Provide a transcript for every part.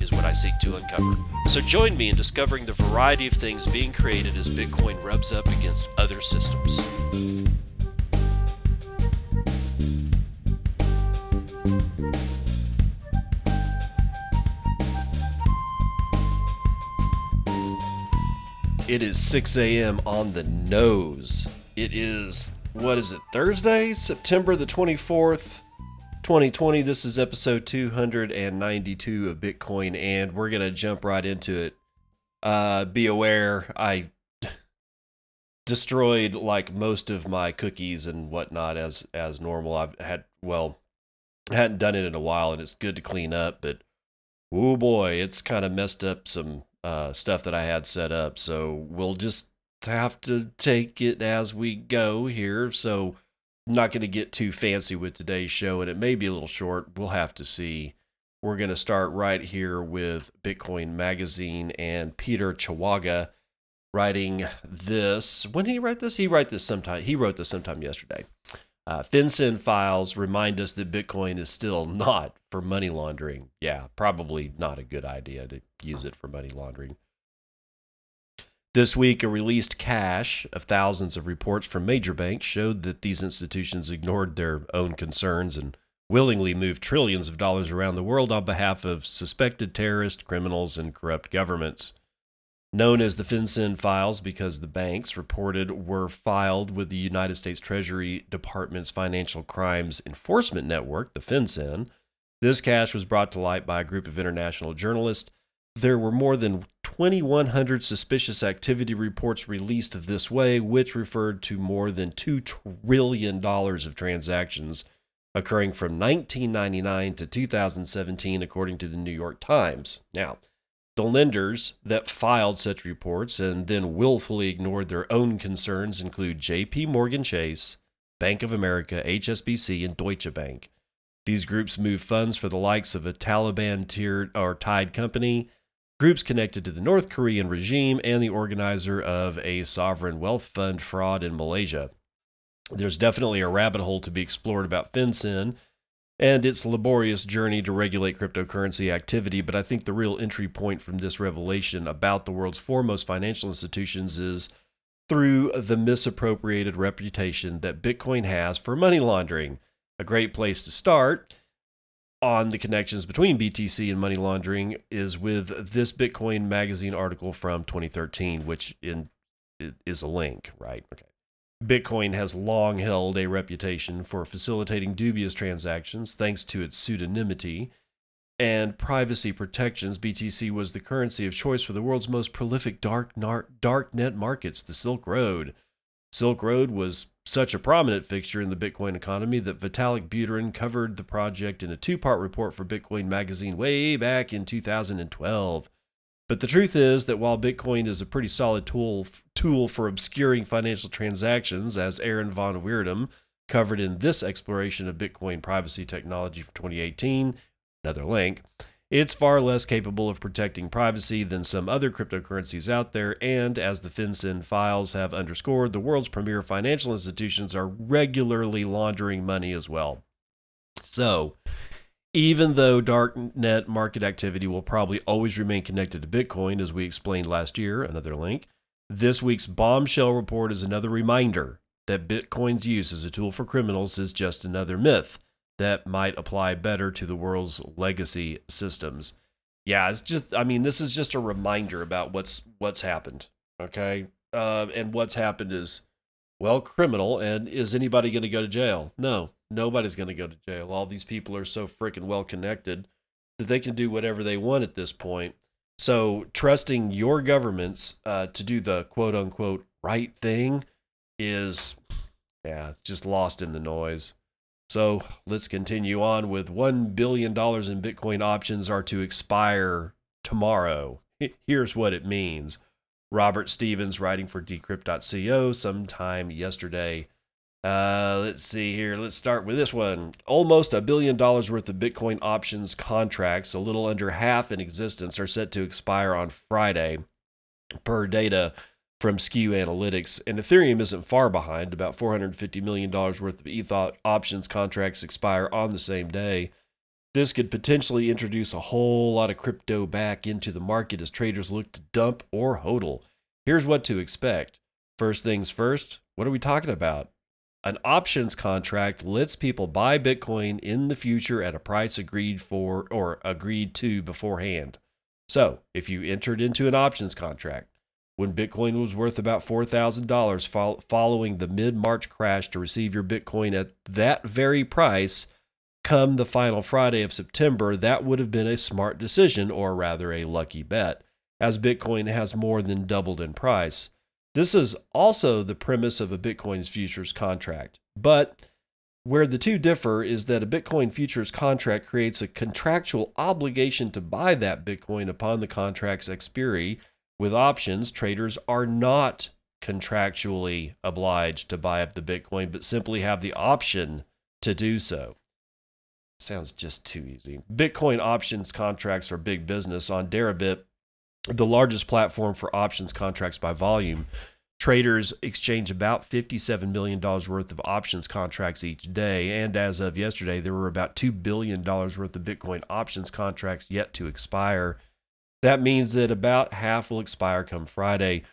is what I seek to uncover. So join me in discovering the variety of things being created as Bitcoin rubs up against other systems. It is 6 a.m. on the nose. It is, what is it, Thursday, September the 24th, 2020. This is episode 292 of Bitcoin, and we're going to jump right into it. Uh, be aware, I destroyed like most of my cookies and whatnot as as normal. I've had well, hadn't done it in a while, and it's good to clean up. But oh boy, it's kind of messed up some uh, stuff that I had set up. So we'll just have to take it as we go here. So Not going to get too fancy with today's show, and it may be a little short. We'll have to see. We're going to start right here with Bitcoin Magazine and Peter Chawaga writing this. When he write this? He wrote this sometime. He wrote this sometime yesterday. Uh, FinCEN files remind us that Bitcoin is still not for money laundering. Yeah, probably not a good idea to use it for money laundering. This week, a released cache of thousands of reports from major banks showed that these institutions ignored their own concerns and willingly moved trillions of dollars around the world on behalf of suspected terrorists, criminals, and corrupt governments. Known as the FinCEN files because the banks reported were filed with the United States Treasury Department's Financial Crimes Enforcement Network, the FinCEN, this cache was brought to light by a group of international journalists there were more than 2,100 suspicious activity reports released this way, which referred to more than $2 trillion of transactions occurring from 1999 to 2017, according to the New York Times. Now, the lenders that filed such reports and then willfully ignored their own concerns include JP Morgan Chase, Bank of America, HSBC, and Deutsche Bank. These groups move funds for the likes of a Taliban tiered or tied company, groups connected to the North Korean regime, and the organizer of a sovereign wealth fund fraud in Malaysia. There's definitely a rabbit hole to be explored about FinCEN and its laborious journey to regulate cryptocurrency activity, but I think the real entry point from this revelation about the world's foremost financial institutions is through the misappropriated reputation that Bitcoin has for money laundering. A great place to start on the connections between BTC and money laundering is with this Bitcoin magazine article from 2013, which in is a link, right? Okay. Bitcoin has long held a reputation for facilitating dubious transactions thanks to its pseudonymity and privacy protections. BTC was the currency of choice for the world's most prolific dark dark net markets, the Silk Road. Silk Road was such a prominent fixture in the Bitcoin economy that Vitalik Buterin covered the project in a two part report for Bitcoin Magazine way back in 2012. But the truth is that while Bitcoin is a pretty solid tool, tool for obscuring financial transactions, as Aaron von Wirdum covered in this exploration of Bitcoin privacy technology from 2018, another link, it's far less capable of protecting privacy than some other cryptocurrencies out there, and as the FinCEN files have underscored, the world's premier financial institutions are regularly laundering money as well. So, even though darknet market activity will probably always remain connected to Bitcoin, as we explained last year, another link, this week's bombshell report is another reminder that Bitcoin's use as a tool for criminals is just another myth that might apply better to the world's legacy systems. Yeah, it's just I mean, this is just a reminder about what's what's happened. Okay? Uh, and what's happened is well, criminal and is anybody going to go to jail? No. Nobody's going to go to jail. All these people are so freaking well connected that they can do whatever they want at this point. So, trusting your governments uh, to do the quote unquote right thing is, yeah, it's just lost in the noise. So let's continue on with $1 billion in Bitcoin options are to expire tomorrow. Here's what it means Robert Stevens, writing for decrypt.co sometime yesterday. Uh, let's see here. Let's start with this one. Almost a billion dollars worth of Bitcoin options contracts, a little under half in existence, are set to expire on Friday, per data from Skew Analytics. And Ethereum isn't far behind. About $450 million worth of ETH options contracts expire on the same day. This could potentially introduce a whole lot of crypto back into the market as traders look to dump or hodl. Here's what to expect. First things first, what are we talking about? An options contract lets people buy Bitcoin in the future at a price agreed for or agreed to beforehand. So, if you entered into an options contract when Bitcoin was worth about $4,000 following the mid March crash to receive your Bitcoin at that very price, come the final Friday of September, that would have been a smart decision, or rather a lucky bet, as Bitcoin has more than doubled in price. This is also the premise of a Bitcoin's futures contract. But where the two differ is that a Bitcoin futures contract creates a contractual obligation to buy that Bitcoin upon the contract's expiry. With options, traders are not contractually obliged to buy up the Bitcoin, but simply have the option to do so. Sounds just too easy. Bitcoin options contracts are big business. On Deribit, the largest platform for options contracts by volume, traders exchange about $57 million worth of options contracts each day. And as of yesterday, there were about $2 billion worth of Bitcoin options contracts yet to expire. That means that about half will expire come Friday.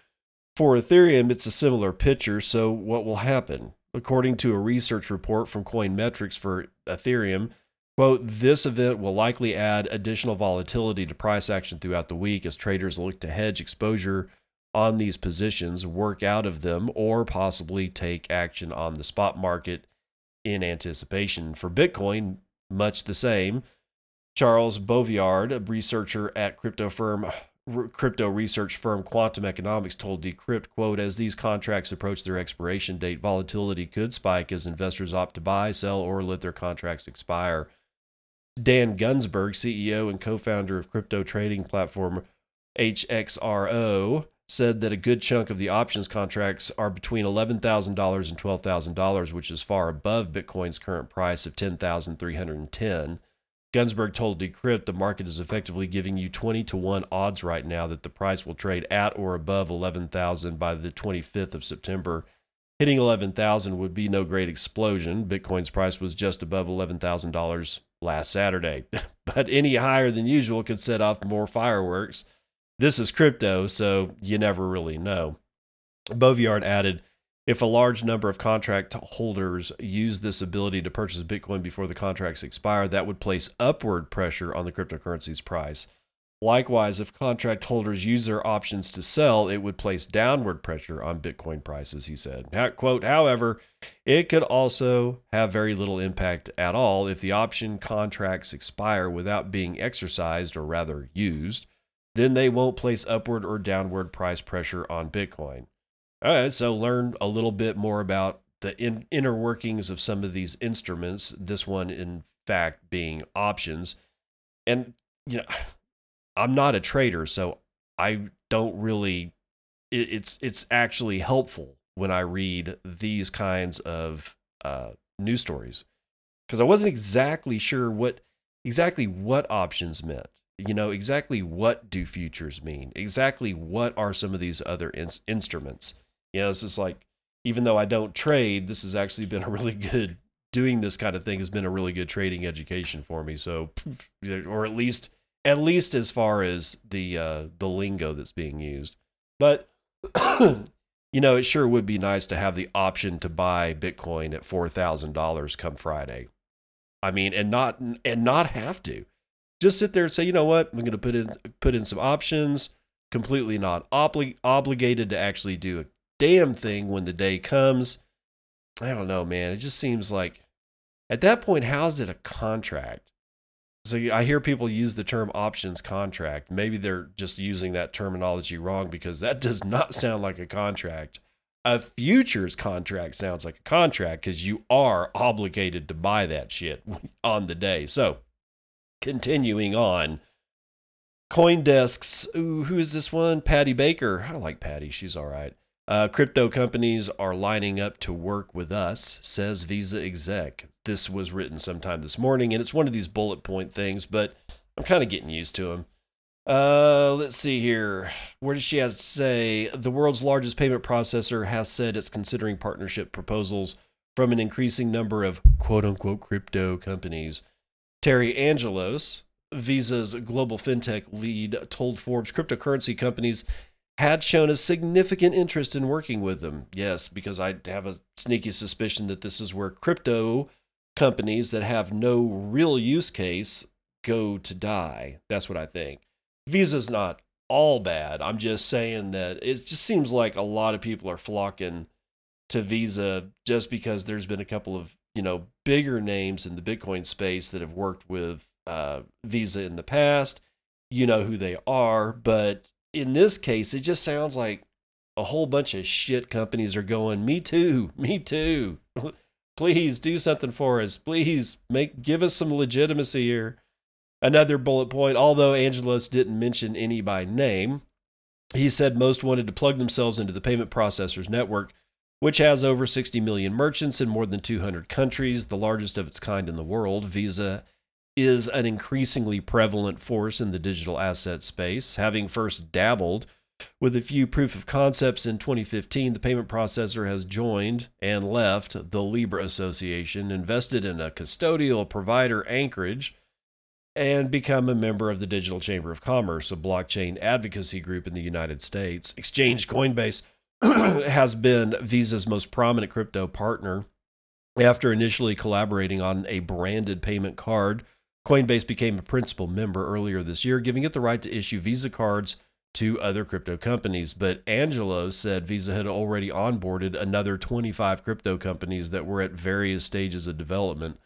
For Ethereum, it's a similar picture. So, what will happen? According to a research report from Coinmetrics for Ethereum, Quote, this event will likely add additional volatility to price action throughout the week as traders look to hedge exposure on these positions, work out of them, or possibly take action on the spot market in anticipation. For Bitcoin, much the same. Charles Bovaird, a researcher at crypto firm crypto research firm Quantum Economics told Decrypt, quote, as these contracts approach their expiration date, volatility could spike as investors opt to buy, sell, or let their contracts expire. Dan Gunsberg, CEO and co founder of crypto trading platform HXRO, said that a good chunk of the options contracts are between $11,000 and $12,000, which is far above Bitcoin's current price of 10,310. Gunsberg told Decrypt the market is effectively giving you 20 to 1 odds right now that the price will trade at or above 11,000 by the 25th of September. Hitting 11,000 would be no great explosion. Bitcoin's price was just above $11,000 last Saturday, but any higher than usual could set off more fireworks. This is crypto, so you never really know. Bovaird added if a large number of contract holders use this ability to purchase Bitcoin before the contracts expire, that would place upward pressure on the cryptocurrency's price. Likewise, if contract holders use their options to sell, it would place downward pressure on Bitcoin prices, he said. Quote, however, it could also have very little impact at all if the option contracts expire without being exercised, or rather used. Then they won't place upward or downward price pressure on Bitcoin. All right, so learn a little bit more about the in, inner workings of some of these instruments. This one, in fact, being options. And, you know, I'm not a trader, so I don't really. It, it's it's actually helpful when I read these kinds of uh, news stories because I wasn't exactly sure what exactly what options meant. You know exactly what do futures mean? Exactly what are some of these other in- instruments? You know, it's just like even though I don't trade, this has actually been a really good doing this kind of thing has been a really good trading education for me. So, or at least at least as far as the uh, the lingo that's being used. But you know, it sure would be nice to have the option to buy Bitcoin at four thousand dollars come Friday. I mean, and not and not have to just sit there and say, you know what, I'm going to put in put in some options. Completely not obli- obligated to actually do damn thing when the day comes. I don't know, man. It just seems like at that point, how's it a contract? So I hear people use the term options contract. Maybe they're just using that terminology wrong because that does not sound like a contract. A futures contract sounds like a contract because you are obligated to buy that shit on the day. So, continuing on, Coindesk's, ooh, who is this one? Patty Baker. I like Patty. She's all right. Uh, crypto companies are lining up to work with us, says Visa exec. This was written sometime this morning, and it's one of these bullet point things, but I'm kind of getting used to them. Uh, let's see here. Where does she have to say? The world's largest payment processor has said it's considering partnership proposals from an increasing number of quote unquote crypto companies. Terry Angelos, Visa's global fintech lead, told Forbes cryptocurrency companies had shown a significant interest in working with them. Yes, because I have a sneaky suspicion that this is where crypto companies that have no real use case go to die. That's what I think. Visa's not all bad. I'm just saying that it just seems like a lot of people are flocking to Visa just because there's been a couple of, you know, bigger names in the Bitcoin space that have worked with uh, Visa in the past. You know who they are, but in this case, it just sounds like a whole bunch of shit companies are going, "Me too, me too." Please do something for us. Please make give us some legitimacy here. Another bullet point, although Angelos didn't mention any by name, he said most wanted to plug themselves into the payment processors network, which has over 60 million merchants in more than 200 countries, the largest of its kind in the world. Visa is an increasingly prevalent force in the digital asset space. Having first dabbled with a few proof of concepts in 2015, the payment processor has joined and left the Libra Association, invested in a custodial provider, Anchorage and become a member of the Digital Chamber of Commerce, a blockchain advocacy group in the United States. Exchange Coinbase has been Visa's most prominent crypto partner. After initially collaborating on a branded payment card, Coinbase became a principal member earlier this year, giving it the right to issue Visa cards to other crypto companies. But Angelo said Visa had already onboarded another 25 crypto companies that were at various stages of development.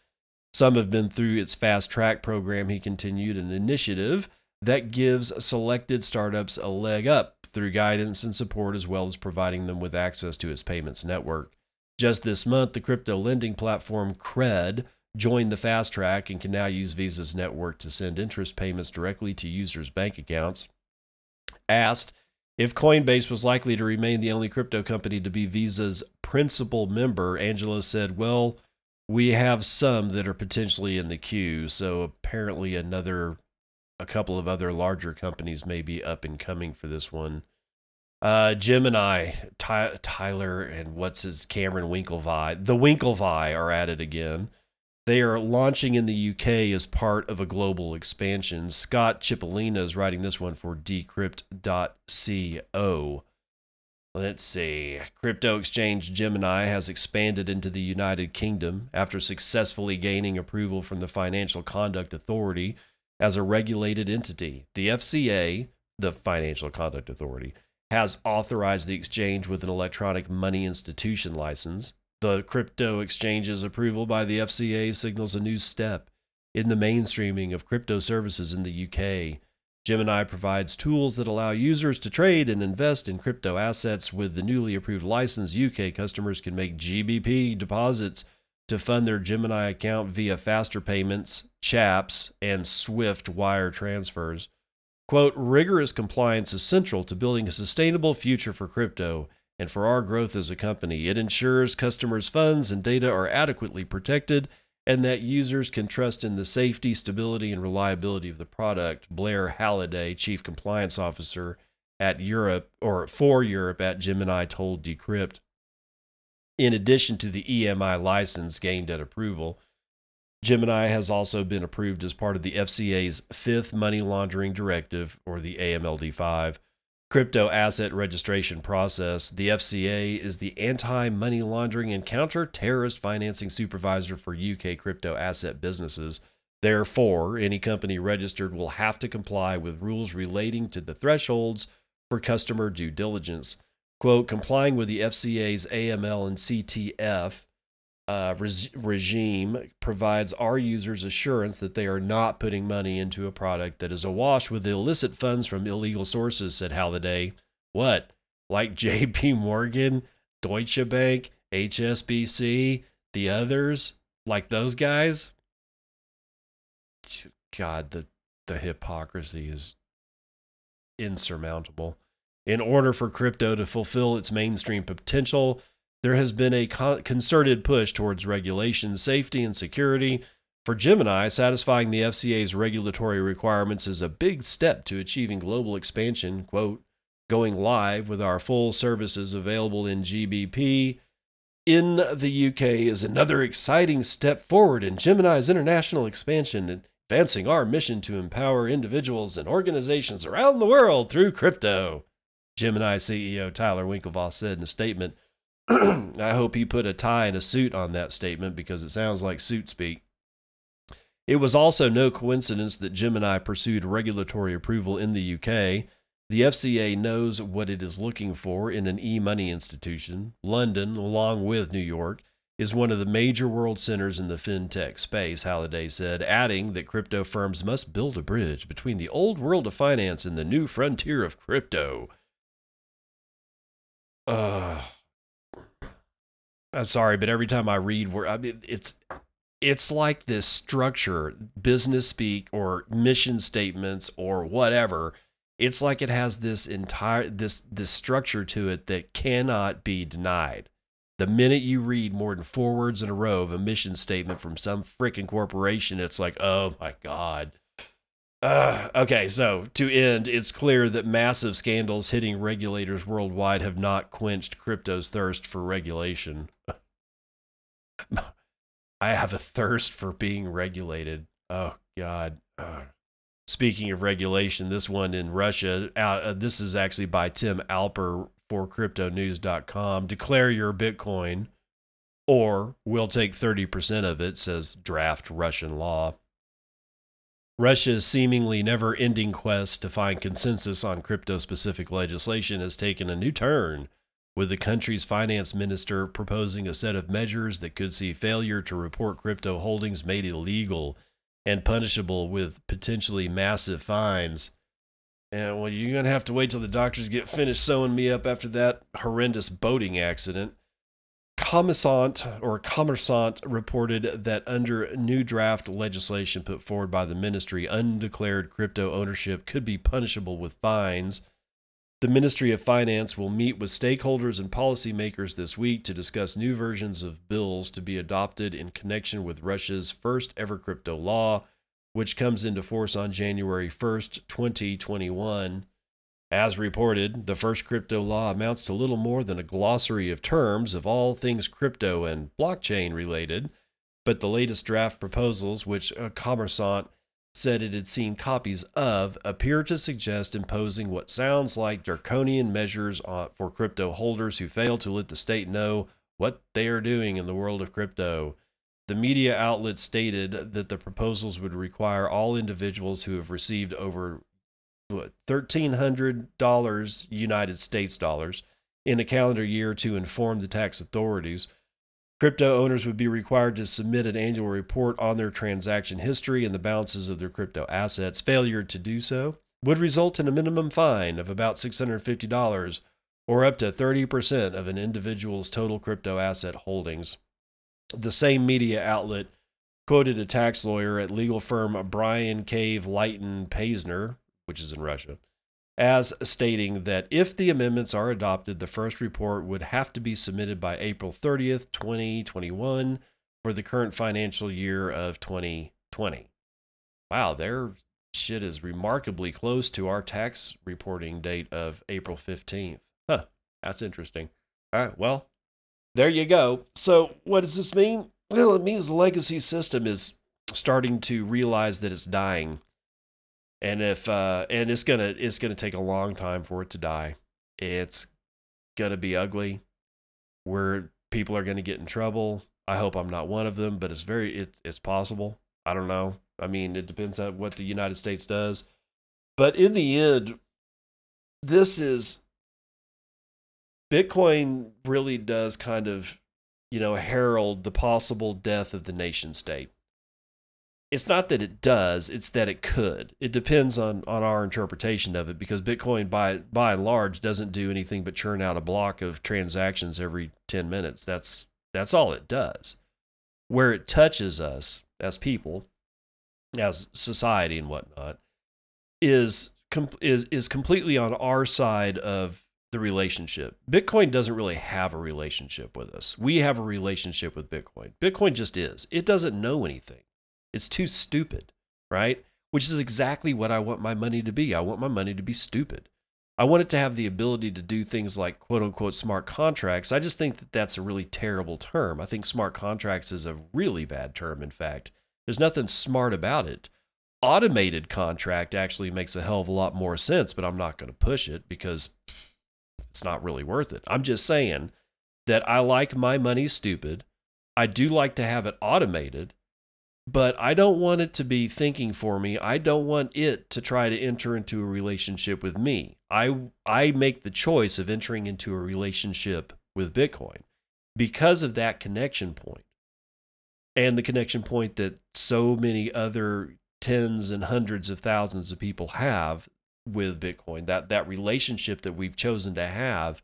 Some have been through its fast track program, he continued, an initiative that gives selected startups a leg up through guidance and support, as well as providing them with access to its payments network. Just this month, the crypto lending platform Cred joined the fast track and can now use Visa's network to send interest payments directly to users' bank accounts. Asked if Coinbase was likely to remain the only crypto company to be Visa's principal member, Angelo said, Well, we have some that are potentially in the queue. So apparently, another, a couple of other larger companies may be up and coming for this one. Uh, Gemini, Ty, Tyler, and what's his Cameron Winklevi, the Winklevi are at it again. They are launching in the UK as part of a global expansion. Scott Chipolina is writing this one for Decrypt.co. Let's see. Crypto exchange Gemini has expanded into the United Kingdom after successfully gaining approval from the Financial Conduct Authority as a regulated entity. The FCA, the Financial Conduct Authority, has authorized the exchange with an electronic money institution license. The crypto exchange's approval by the FCA signals a new step in the mainstreaming of crypto services in the UK. Gemini provides tools that allow users to trade and invest in crypto assets. With the newly approved license, UK customers can make GBP deposits to fund their Gemini account via faster payments, CHAPS, and SWIFT wire transfers. Quote, rigorous compliance is central to building a sustainable future for crypto and for our growth as a company. It ensures customers' funds and data are adequately protected and that users can trust in the safety, stability, and reliability of the product. Blair Halliday, Chief Compliance Officer at Europe or for Europe at Gemini, told Decrypt. In addition to the EMI license gained at approval, Gemini has also been approved as part of the FCA's fifth money laundering directive, or the AMLD 5 crypto asset registration process. The FCA is the anti money laundering and counter terrorist financing supervisor for UK crypto asset businesses. Therefore, any company registered will have to comply with rules relating to the thresholds for customer due diligence. Quote, complying with the FCA's AML and CTF uh, regime provides our users assurance that they are not putting money into a product that is awash with illicit funds from illegal sources, said Halliday. What? Like JP Morgan, Deutsche Bank, HSBC, the others? Like those guys? God, the, the hypocrisy is insurmountable. In order for crypto to fulfill its mainstream potential, there has been a concerted push towards regulation, safety, and security. For Gemini, satisfying the FCA's regulatory requirements is a big step to achieving global expansion. Quote, going live with our full services available in GBP in the UK is another exciting step forward in Gemini's international expansion advancing our mission to empower individuals and organizations around the world through crypto. Gemini CEO Tyler Winklevoss said in a statement. I hope he put a tie and a suit on that statement because it sounds like suit speak. It was also no coincidence that Gemini pursued regulatory approval in the UK the FCA knows what it is looking for in an e money institution. London, along with New York, is one of the major world centers in the fintech space, Halliday said, adding that crypto firms must build a bridge between the old world of finance and the new frontier of crypto. Uh, I'm sorry, but every time I read where I mean it's it's like this structure, business speak or mission statements or whatever it's like it has this entire this this structure to it that cannot be denied. The minute you read more than four words in a row of a mission statement from some freaking corporation, it's like, oh my god. Uh, okay, so to end, it's clear that massive scandals hitting regulators worldwide have not quenched crypto's thirst for regulation. I have a thirst for being regulated. Oh God. Uh. Speaking of regulation, this one in Russia, uh, this is actually by Tim Alper for cryptonews.com. Declare your Bitcoin or we'll take 30% of it, says draft Russian law. Russia's seemingly never ending quest to find consensus on crypto specific legislation has taken a new turn, with the country's finance minister proposing a set of measures that could see failure to report crypto holdings made illegal and punishable with potentially massive fines. And well, you're going to have to wait till the doctors get finished sewing me up after that horrendous boating accident. Commissant or Commerçant reported that under new draft legislation put forward by the ministry, undeclared crypto ownership could be punishable with fines the Ministry of Finance will meet with stakeholders and policymakers this week to discuss new versions of bills to be adopted in connection with Russia's first ever crypto law, which comes into force on January 1st, 2021. As reported, the first crypto law amounts to little more than a glossary of terms of all things crypto and blockchain related, but the latest draft proposals, which a Commerçant said it had seen copies of appear to suggest imposing what sounds like draconian measures for crypto holders who fail to let the state know what they are doing in the world of crypto. The media outlet stated that the proposals would require all individuals who have received over $1,300 United States dollars in a calendar year to inform the tax authorities Crypto owners would be required to submit an annual report on their transaction history and the balances of their crypto assets. Failure to do so would result in a minimum fine of about $650 or up to 30% of an individual's total crypto asset holdings. The same media outlet quoted a tax lawyer at legal firm Bryan Cave Leighton Paisner, which is in Russia, as stating that if the amendments are adopted, the first report would have to be submitted by April 30th, 2021 for the current financial year of 2020. Wow, their shit is remarkably close to our tax reporting date of April 15th. Huh, that's interesting. All right, well, there you go. So, what does this mean? Well, it means the legacy system is starting to realize that it's dying and if uh, and it's gonna it's gonna take a long time for it to die. It's gonna be ugly. Where people are gonna get in trouble. I hope I'm not one of them, but it's very it, it's possible. I don't know. I mean, it depends on what the United States does. But in the end, this is Bitcoin really does kind of, you know, herald the possible death of the nation state it's not that it does it's that it could it depends on on our interpretation of it because bitcoin by by and large doesn't do anything but churn out a block of transactions every 10 minutes that's that's all it does where it touches us as people as society and whatnot is is is completely on our side of the relationship. Bitcoin doesn't really have a relationship with us. We have a relationship with Bitcoin. Bitcoin just is. It doesn't know anything. It's too stupid, right? Which is exactly what I want my money to be. I want my money to be stupid. I want it to have the ability to do things like quote unquote smart contracts. I just think that that's a really terrible term. I think smart contracts is a really bad term, in fact. There's nothing smart about it. Automated contract actually makes a hell of a lot more sense, but I'm not going to push it because it's not really worth it. I'm just saying that I like my money stupid. I do like to have it automated, but I don't want it to be thinking for me. I don't want it to try to enter into a relationship with me. I I make the choice of entering into a relationship with Bitcoin because of that connection point. And the connection point that so many other tens and hundreds of thousands of people have with Bitcoin, that that relationship that we've chosen to have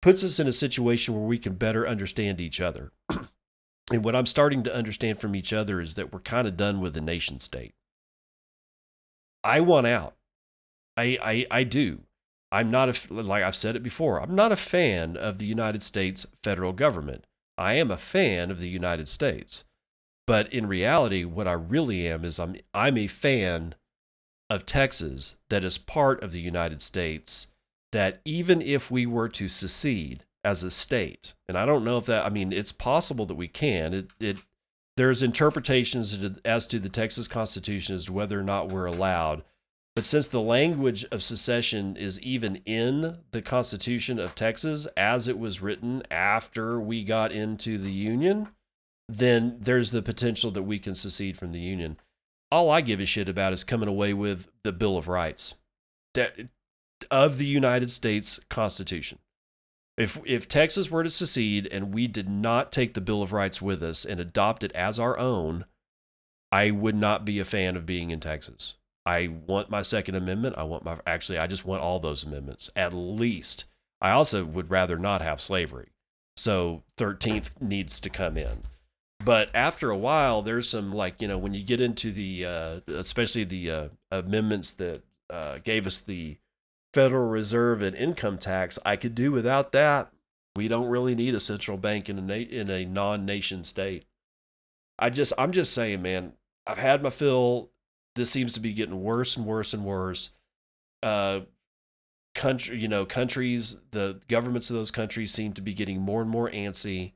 puts us in a situation where we can better understand each other. And what I'm starting to understand from each other is that we're kind of done with the nation state. I want out. I I I do. I'm not a like I've said it before. I'm not a fan of the United States federal government. I am a fan of the United States. But in reality, what I really am is I'm I'm a fan of Texas that is part of the United States that even if we were to secede as a state, and I don't know if that, I mean, it's possible that we can. It, it there's interpretations as to the Texas Constitution as to whether or not we're allowed. But since the language of secession is even in the Constitution of Texas as it was written after we got into the Union, then there's the potential that we can secede from the Union all I give a shit about is coming away with the Bill of Rights of the United States Constitution. If if Texas were to secede and we did not take the Bill of Rights with us and adopt it as our own, I would not be a fan of being in Texas. I want my second amendment. I want my actually I just want all those amendments at least. I also would rather not have slavery. So 13th needs to come in but after a while there's some like you know when you get into the uh, especially the uh, amendments that uh, gave us the federal reserve and income tax i could do without that. We don't really need a central bank in a na- in a non-nation state. I just i'm just saying man i've had my fill. This seems to be getting worse and worse and worse. Uh country you know countries the governments of those countries seem to be getting more and more antsy.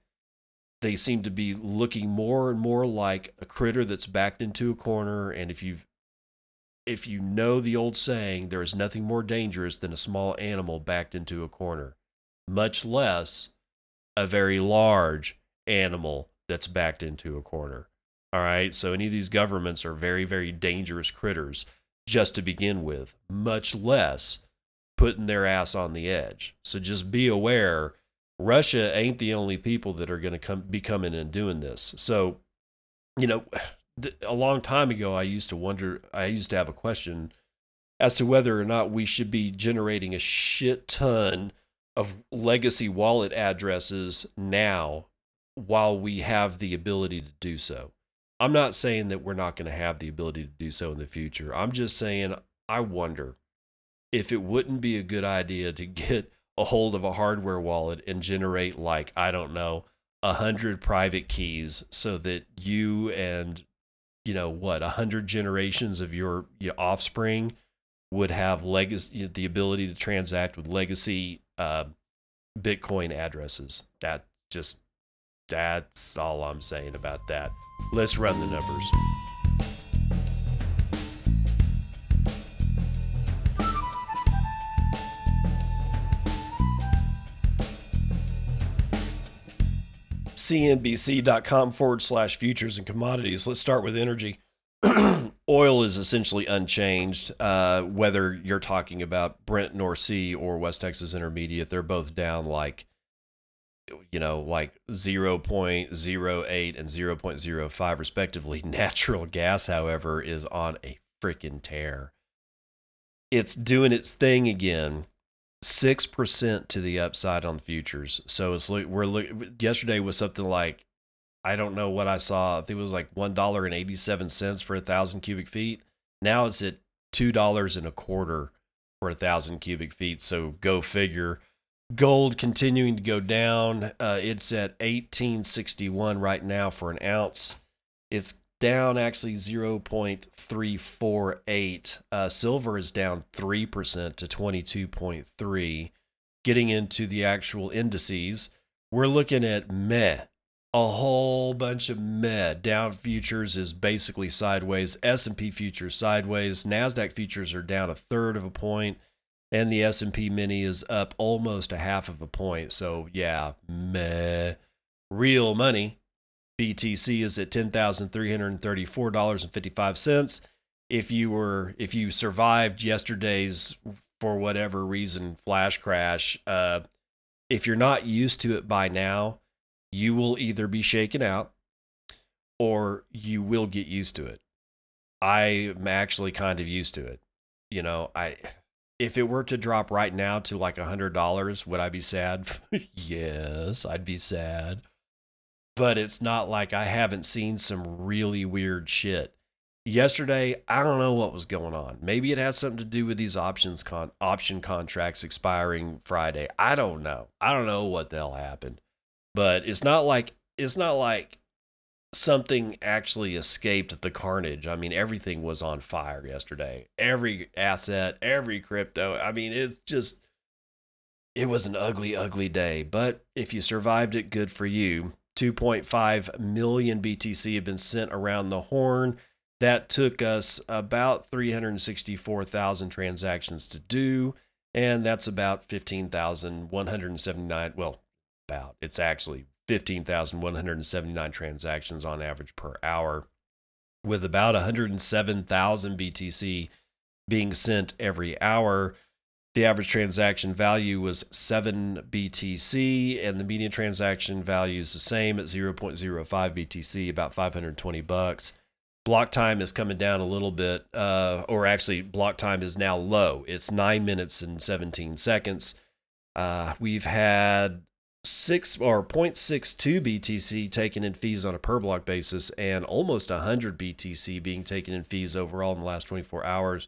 They seem to be looking more and more like a critter that's backed into a corner and if you if you know the old saying there is nothing more dangerous than a small animal backed into a corner much less a very large animal that's backed into a corner all right so any of these governments are very very dangerous critters just to begin with much less putting their ass on the edge so just be aware Russia ain't the only people that are going to come be coming and doing this. So, you know, a long time ago, I used to wonder. I used to have a question as to whether or not we should be generating a shit ton of legacy wallet addresses now while we have the ability to do so. I'm not saying that we're not going to have the ability to do so in the future. I'm just saying I wonder if it wouldn't be a good idea to get a hold of a hardware wallet and generate like I don't know a hundred private keys so that you and you know what a hundred generations of your, your offspring would have legacy the ability to transact with legacy uh, Bitcoin addresses. That just that's all I'm saying about that. Let's run the numbers. cnbc.com forward slash futures and commodities. Let's start with energy. Oil is essentially unchanged, uh, whether you're talking about Brent North Sea or West Texas Intermediate. They're both down like, you know, like 0.08 and 0.05 respectively. Natural gas, however, is on a freaking tear. It's doing its thing again six percent to the upside on futures. So it's we're. Yesterday was something like I don't know what I saw. I think it was like one dollar and eighty seven cents for a thousand cubic feet. Now it's at two dollars and a quarter for a thousand cubic feet. So go figure. Gold continuing to go down. Uh, it's at 1861 right now for an ounce. It's down actually 0.348. Uh, silver is down 3% to 22.3. Getting into the actual indices, we're looking at meh. A whole bunch of meh. Dow futures is basically sideways. S&P futures sideways. Nasdaq futures are down a third of a point and the S&P mini is up almost a half of a point. So, yeah, meh. Real money BTC is at $10,334.55. If you were if you survived yesterday's for whatever reason flash crash, uh, if you're not used to it by now, you will either be shaken out or you will get used to it. I'm actually kind of used to it. You know, I if it were to drop right now to like a hundred dollars, would I be sad? yes, I'd be sad but it's not like I haven't seen some really weird shit. Yesterday, I don't know what was going on. Maybe it has something to do with these options con- option contracts expiring Friday. I don't know. I don't know what the hell happened. But it's not like it's not like something actually escaped the carnage. I mean, everything was on fire yesterday. Every asset, every crypto. I mean, it's just it was an ugly, ugly day. But if you survived it, good for you. 2.5 million BTC have been sent around the horn. That took us about 364,000 transactions to do, and that's about 15,179. Well, about it's actually 15,179 transactions on average per hour, with about 107,000 BTC being sent every hour. The average transaction value was 7 BTC, and the median transaction value is the same at 0.05 BTC, about 520 bucks. Block time is coming down a little bit, uh, or actually, block time is now low. It's 9 minutes and 17 seconds. Uh, we've had six or 0.62 BTC taken in fees on a per block basis, and almost 100 BTC being taken in fees overall in the last 24 hours.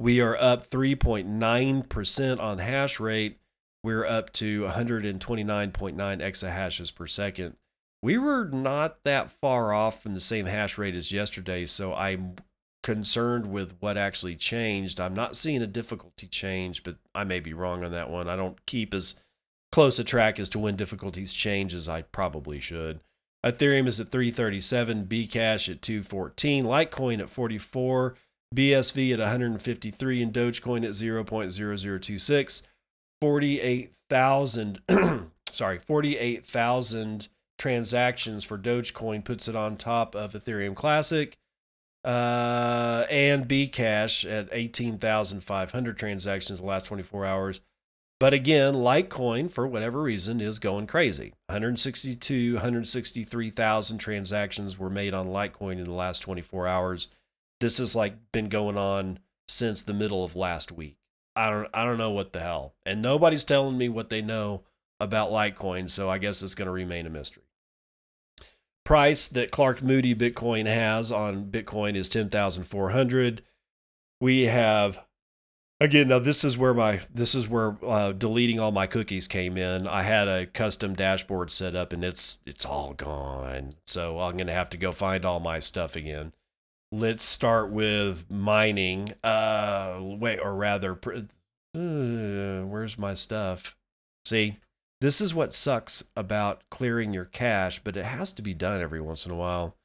We are up 3.9% on hash rate. We're up to 129.9 exahashes per second. We were not that far off from the same hash rate as yesterday, so I'm concerned with what actually changed. I'm not seeing a difficulty change, but I may be wrong on that one. I don't keep as close a track as to when difficulties change as I probably should. Ethereum is at 337, Bcash at 214, Litecoin at 44. BSV at 153 and Dogecoin at 0.0026. 48,000 sorry, 48,000 transactions for Dogecoin puts it on top of Ethereum Classic. Uh, and Bcash at 18,500 transactions in the last 24 hours. But again, Litecoin, for whatever reason, is going crazy. 162, 163,000 transactions were made on Litecoin in the last 24 hours this has like been going on since the middle of last week. I don't I don't know what the hell. And nobody's telling me what they know about Litecoin, so I guess it's going to remain a mystery. Price that Clark Moody Bitcoin has on Bitcoin is 10,400. We have again now this is where my this is where uh, deleting all my cookies came in i had a custom dashboard set up and it's it's all gone so i'm gonna have to go find all my stuff again let's start with mining. Uh, wait, or rather, uh, where's my stuff? See, this is what sucks about clearing your cache, but it has to be done every once in a while.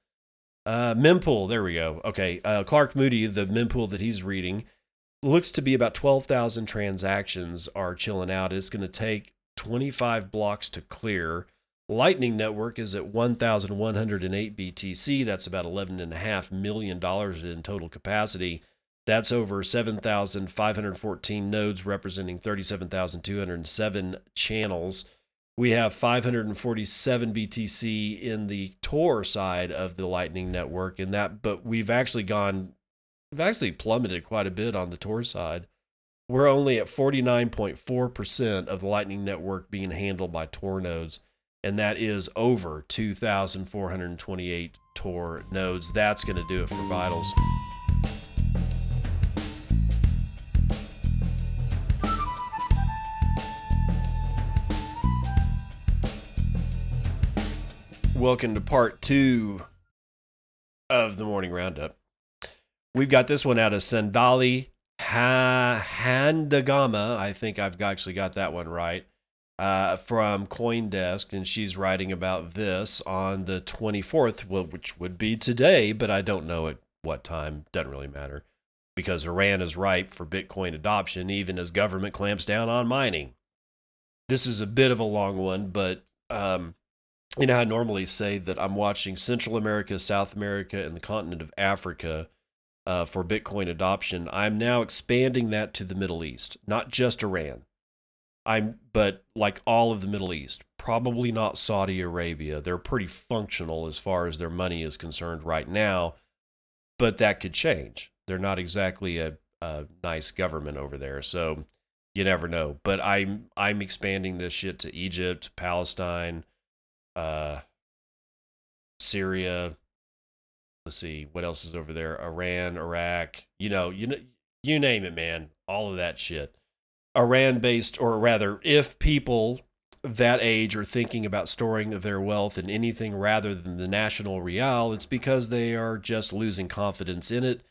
Uh, mempool, there we go. Okay, uh, Clark Moody, the mempool that he's reading, looks to be about 12,000 transactions are chilling out. It's going to take 25 blocks to clear. Lightning Network is at 1,108 BTC. That's about $11.5 million in total capacity. That's over 7,514 nodes, representing 37,207 channels. We have 547 BTC in the Tor side of the Lightning Network, and that, but we've actually gone, we've actually plummeted quite a bit on the Tor side. We're only at 49.4% of the Lightning Network being handled by Tor nodes and that is over 2,428 Tor nodes. That's going to do it for Vitals. Welcome to part two of the morning roundup. We've got this one out of Sendali ha- Handagama. I think I've actually got that one right. Uh, from Coindesk, and she's writing about this on the 24th, which would be today, but I don't know at what time. Doesn't really matter because Iran is ripe for Bitcoin adoption, even as government clamps down on mining. This is a bit of a long one, but um, you know, I normally say that I'm watching Central America, South America, and the continent of Africa uh, for Bitcoin adoption. I'm now expanding that to the Middle East, not just Iran. I'm, but like all of the Middle East, probably not Saudi Arabia. They're pretty functional as far as their money is concerned right now, but that could change. They're not exactly a, a nice government over there, so you never know. But I'm I'm expanding this shit to Egypt, Palestine uh, Syria. Let's see what else is over there. Iran, Iraq. You know, you know, you name it, man. All of that shit. Iran based, or rather, if people that age are thinking about storing their wealth in anything rather than the national real, it's because they are just losing confidence in it.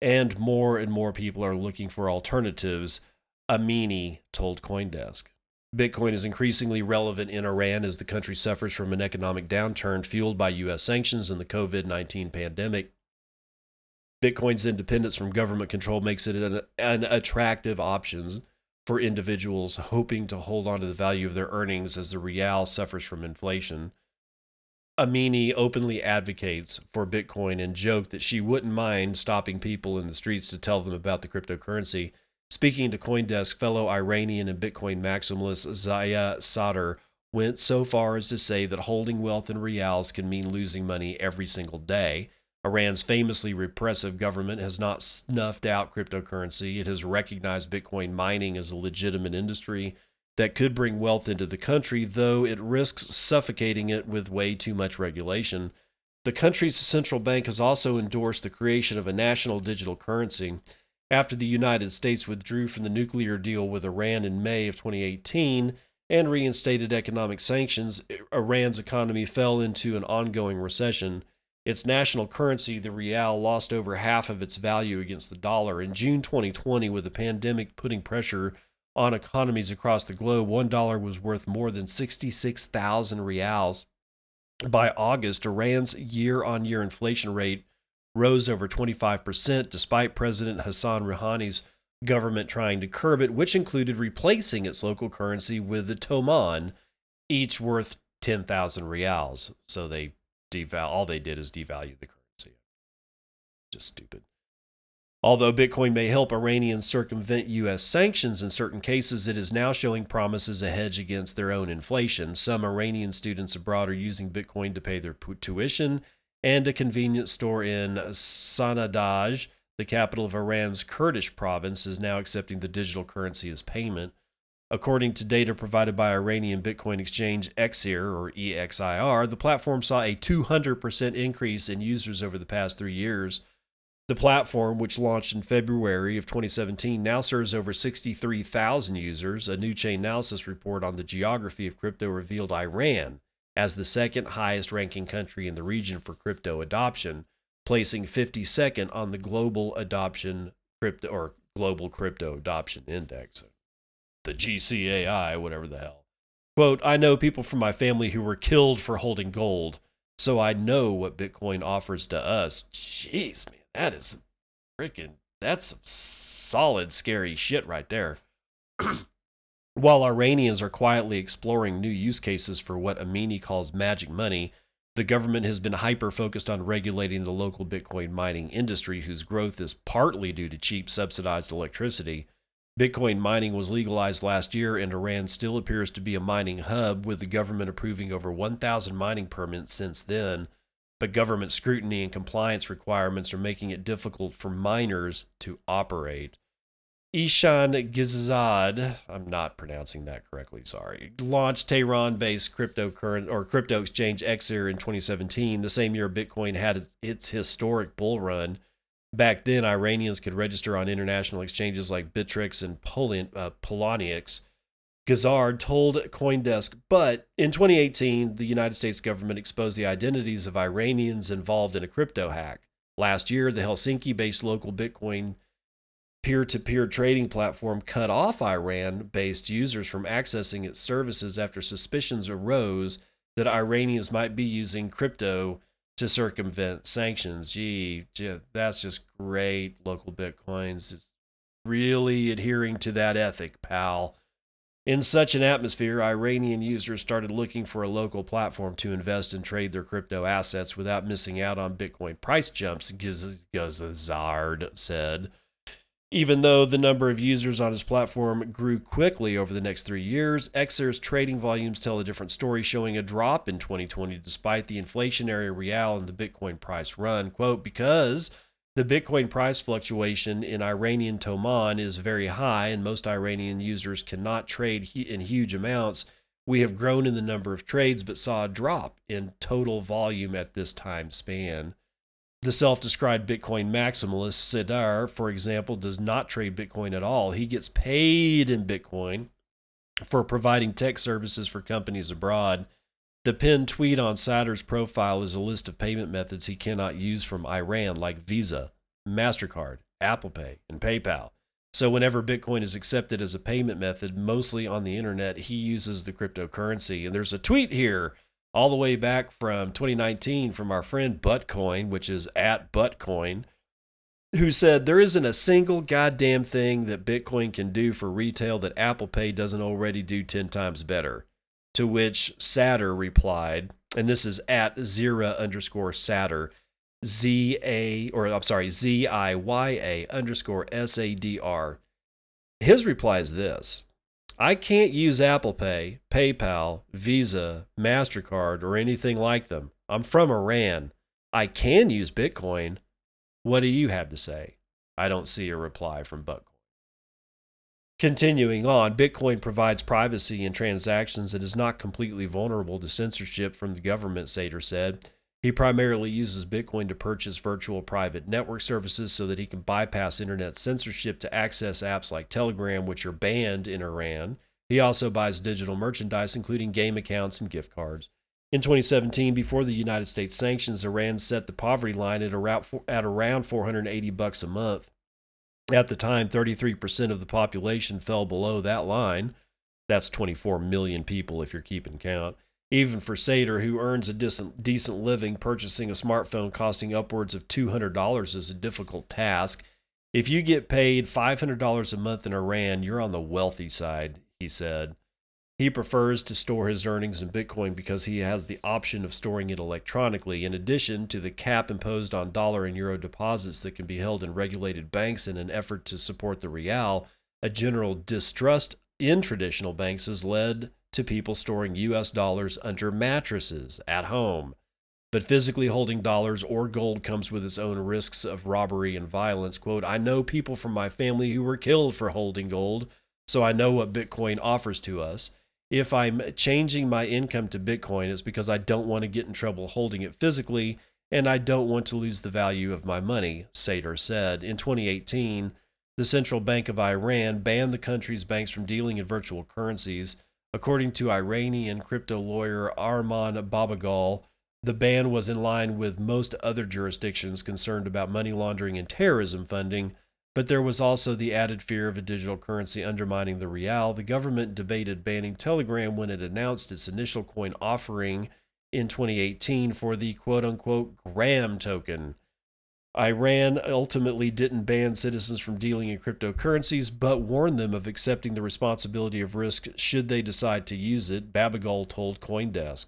And more and more people are looking for alternatives, Amini told Coindesk. Bitcoin is increasingly relevant in Iran as the country suffers from an economic downturn fueled by U.S. sanctions and the COVID 19 pandemic. Bitcoin's independence from government control makes it an, an, attractive option for individuals hoping to hold on to the value of their earnings as the real suffers from inflation. Amini openly advocates for Bitcoin and joked that she wouldn't mind stopping people in the streets to tell them about the cryptocurrency Speaking to Coindesk, fellow Iranian and Bitcoin maximalist Ziya Sadr went so far as to say that holding wealth in reals can mean losing money every single day. Iran's famously repressive government has not snuffed out cryptocurrency. It has recognized Bitcoin mining as a legitimate industry that could bring wealth into the country, though it risks suffocating it with way too much regulation. The country's central bank has also endorsed the creation of a national digital currency. After the United States withdrew from the nuclear deal with Iran in May of 2018 and reinstated economic sanctions, Iran's economy fell into an ongoing recession. Its national currency, the rial, lost over half of its value against the dollar. In June 2020, with the pandemic putting pressure on economies across the globe, one dollar was worth more than 66,000 reals. By August, Iran's year on year inflation rate rose over 25%, despite President Hassan Rouhani's government trying to curb it, which included replacing its local currency with the Toman, each worth 10,000 reals. So they deval all they did is devalue the currency. Just stupid. Although Bitcoin may help Iranians circumvent U.S. sanctions in certain cases, it is now showing promise as a hedge against their own inflation. Some Iranian students abroad are using Bitcoin to pay their tuition and a convenience store in Sanandaj, the capital of Iran's Kurdish province, is now accepting the digital currency as payment. According to data provided by Iranian Bitcoin exchange Exir or EXIR, the platform saw a 200% increase in users over the past three years. The platform, which launched in February of 2017, now serves over 63,000 users. A new Chainalysis report on the geography of crypto revealed Iran as the second highest ranking country in the region for crypto adoption, placing 52nd on the global adoption crypto or global crypto adoption index, the GCAI, whatever the hell. Quote, I know people from my family who were killed for holding gold, so I know what Bitcoin offers to us. Jeez, man, that is freaking, that's some solid, scary shit right there. While Iranians are quietly exploring new use cases for what Amini calls magic money, the government has been hyper focused on regulating the local Bitcoin mining industry, whose growth is partly due to cheap subsidized electricity. Bitcoin mining was legalized last year, and Iran still appears to be a mining hub, with the government approving over 1,000 mining permits since then. But government scrutiny and compliance requirements are making it difficult for miners to operate. Ishan Gizad, I'm not pronouncing that correctly, sorry, launched Tehran-based cryptocurrency or crypto exchange Exir in 2017, the same year Bitcoin had its historic bull run. Back then, Iranians could register on international exchanges like Bittrex and Polin, uh, Poloniex Gazard told Coindesk, but in 2018, the United States government exposed the identities of Iranians involved in a crypto hack. Last year, the Helsinki based local Bitcoin peer to peer trading platform cut off Iran based users from accessing its services after suspicions arose that Iranians might be using crypto to circumvent sanctions. Gee, gee that's just great. Local Bitcoins is really adhering to that ethic, pal. In such an atmosphere, Iranian users started looking for a local platform to invest and trade their crypto assets without missing out on Bitcoin price jumps, Gazard said. Even though the number of users on his platform grew quickly over the next three years, Exir's trading volumes tell a different story, showing a drop in 2020 despite the inflationary real and the Bitcoin price run. Quote, because the Bitcoin price fluctuation in Iranian Toman is very high, and most Iranian users cannot trade in huge amounts. We have grown in the number of trades, but saw a drop in total volume at this time span. The self described Bitcoin maximalist Sidar, for example, does not trade Bitcoin at all. He gets paid in Bitcoin for providing tech services for companies abroad. The pinned tweet on Sadar's profile is a list of payment methods he cannot use from Iran, like Visa, MasterCard, Apple Pay, and PayPal. So, whenever Bitcoin is accepted as a payment method, mostly on the internet, he uses the cryptocurrency. And there's a tweet here all the way back from 2019 from our friend Buttcoin, which is at Buttcoin, who said there isn't a single goddamn thing that Bitcoin can do for retail that Apple Pay doesn't already do 10 times better. To which Satter replied, and this is at Zira underscore Satter, Z A, or I'm sorry, Z I Y A underscore S A D R. His reply is this I can't use Apple Pay, PayPal, Visa, MasterCard, or anything like them. I'm from Iran. I can use Bitcoin. What do you have to say? I don't see a reply from Buttcoin. Continuing on, Bitcoin provides privacy in transactions and is not completely vulnerable to censorship from the government, Sater said. He primarily uses Bitcoin to purchase virtual private network services so that he can bypass internet censorship to access apps like Telegram, which are banned in Iran. He also buys digital merchandise, including game accounts and gift cards. In 2017, before the United States sanctions, Iran set the poverty line at around, at around 480 bucks a month. At the time, 33% of the population fell below that line. That's 24 million people if you're keeping count. Even for Sater, who earns a decent, decent living, purchasing a smartphone costing upwards of $200 is a difficult task. If you get paid $500 a month in Iran, you're on the wealthy side, he said. He prefers to store his earnings in Bitcoin because he has the option of storing it electronically, in addition to the cap imposed on dollar and euro deposits that can be held in regulated banks in an effort to support the real. A general distrust in traditional banks has led to people storing US dollars under mattresses at home. But physically holding dollars or gold comes with its own risks of robbery and violence. Quote, I know people from my family who were killed for holding gold, so I know what Bitcoin offers to us. If I'm changing my income to Bitcoin, it's because I don't want to get in trouble holding it physically and I don't want to lose the value of my money, Sater said. In 2018, the Central Bank of Iran banned the country's banks from dealing in virtual currencies. According to Iranian crypto lawyer Arman Babagal, the ban was in line with most other jurisdictions concerned about money laundering and terrorism funding, but there was also the added fear of a digital currency undermining the real. The government debated banning Telegram when it announced its initial coin offering in 2018 for the quote unquote gram token. Iran ultimately didn't ban citizens from dealing in cryptocurrencies, but warned them of accepting the responsibility of risk should they decide to use it, Babagal told Coindesk.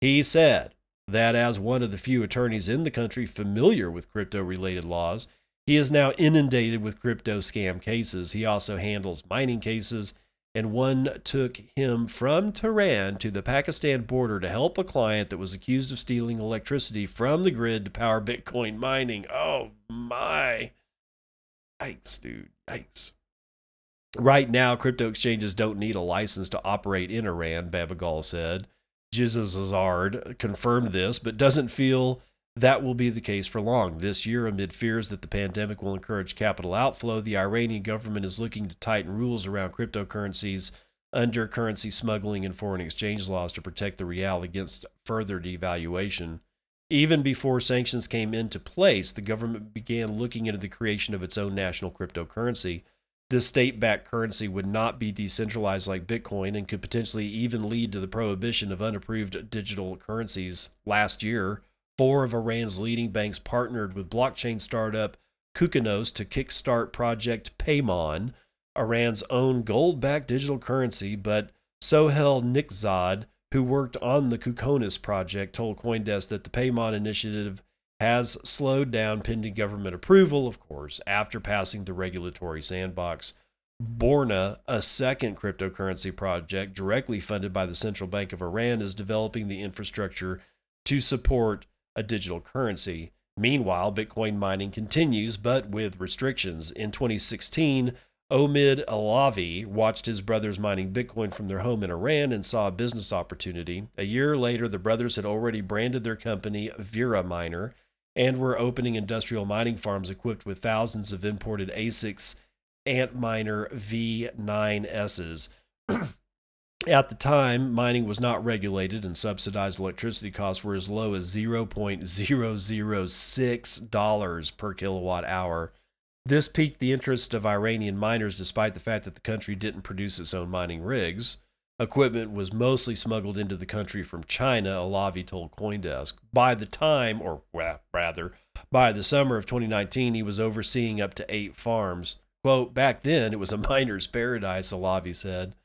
He said that as one of the few attorneys in the country familiar with crypto related laws, he is now inundated with crypto scam cases. He also handles mining cases and one took him from Tehran to the Pakistan border to help a client that was accused of stealing electricity from the grid to power Bitcoin mining. Oh my. Yikes, dude. Yikes. Right now, crypto exchanges don't need a license to operate in Iran, Babagal said. Jizazard confirmed this, but doesn't feel that will be the case for long. This year, amid fears that the pandemic will encourage capital outflow, the Iranian government is looking to tighten rules around cryptocurrencies under currency smuggling and foreign exchange laws to protect the rial against further devaluation. Even before sanctions came into place, the government began looking into the creation of its own national cryptocurrency. This state backed currency would not be decentralized like Bitcoin and could potentially even lead to the prohibition of unapproved digital currencies. Last year, four of Iran's leading banks partnered with blockchain startup Kuknos to kickstart Project Peyman, Iran's own gold backed digital currency, but Sohel Nickzad, who worked on the Kuknos project, told Coindesk that the Peyman initiative has slowed down pending government approval, of course, after passing the regulatory sandbox. Borna, a second cryptocurrency project directly funded by the Central Bank of Iran, is developing the infrastructure to support a digital currency. Meanwhile, Bitcoin mining continues, but with restrictions. In 2016, Omid Alavi watched his brothers mining Bitcoin from their home in Iran and saw a business opportunity. A year later, the brothers had already branded their company Vera Miner and were opening industrial mining farms equipped with thousands of imported ASICs Antminer V9Ss. At the time, mining was not regulated and subsidized electricity costs were as low as $0.006 per kilowatt hour. This piqued the interest of Iranian miners despite the fact that the country didn't produce its own mining rigs. Equipment was mostly smuggled into the country from China, Alavi told Coindesk. By the time, or rather, by the summer of 2019, he was overseeing up to eight farms. Quote, back then it was a miner's paradise, Alavi said.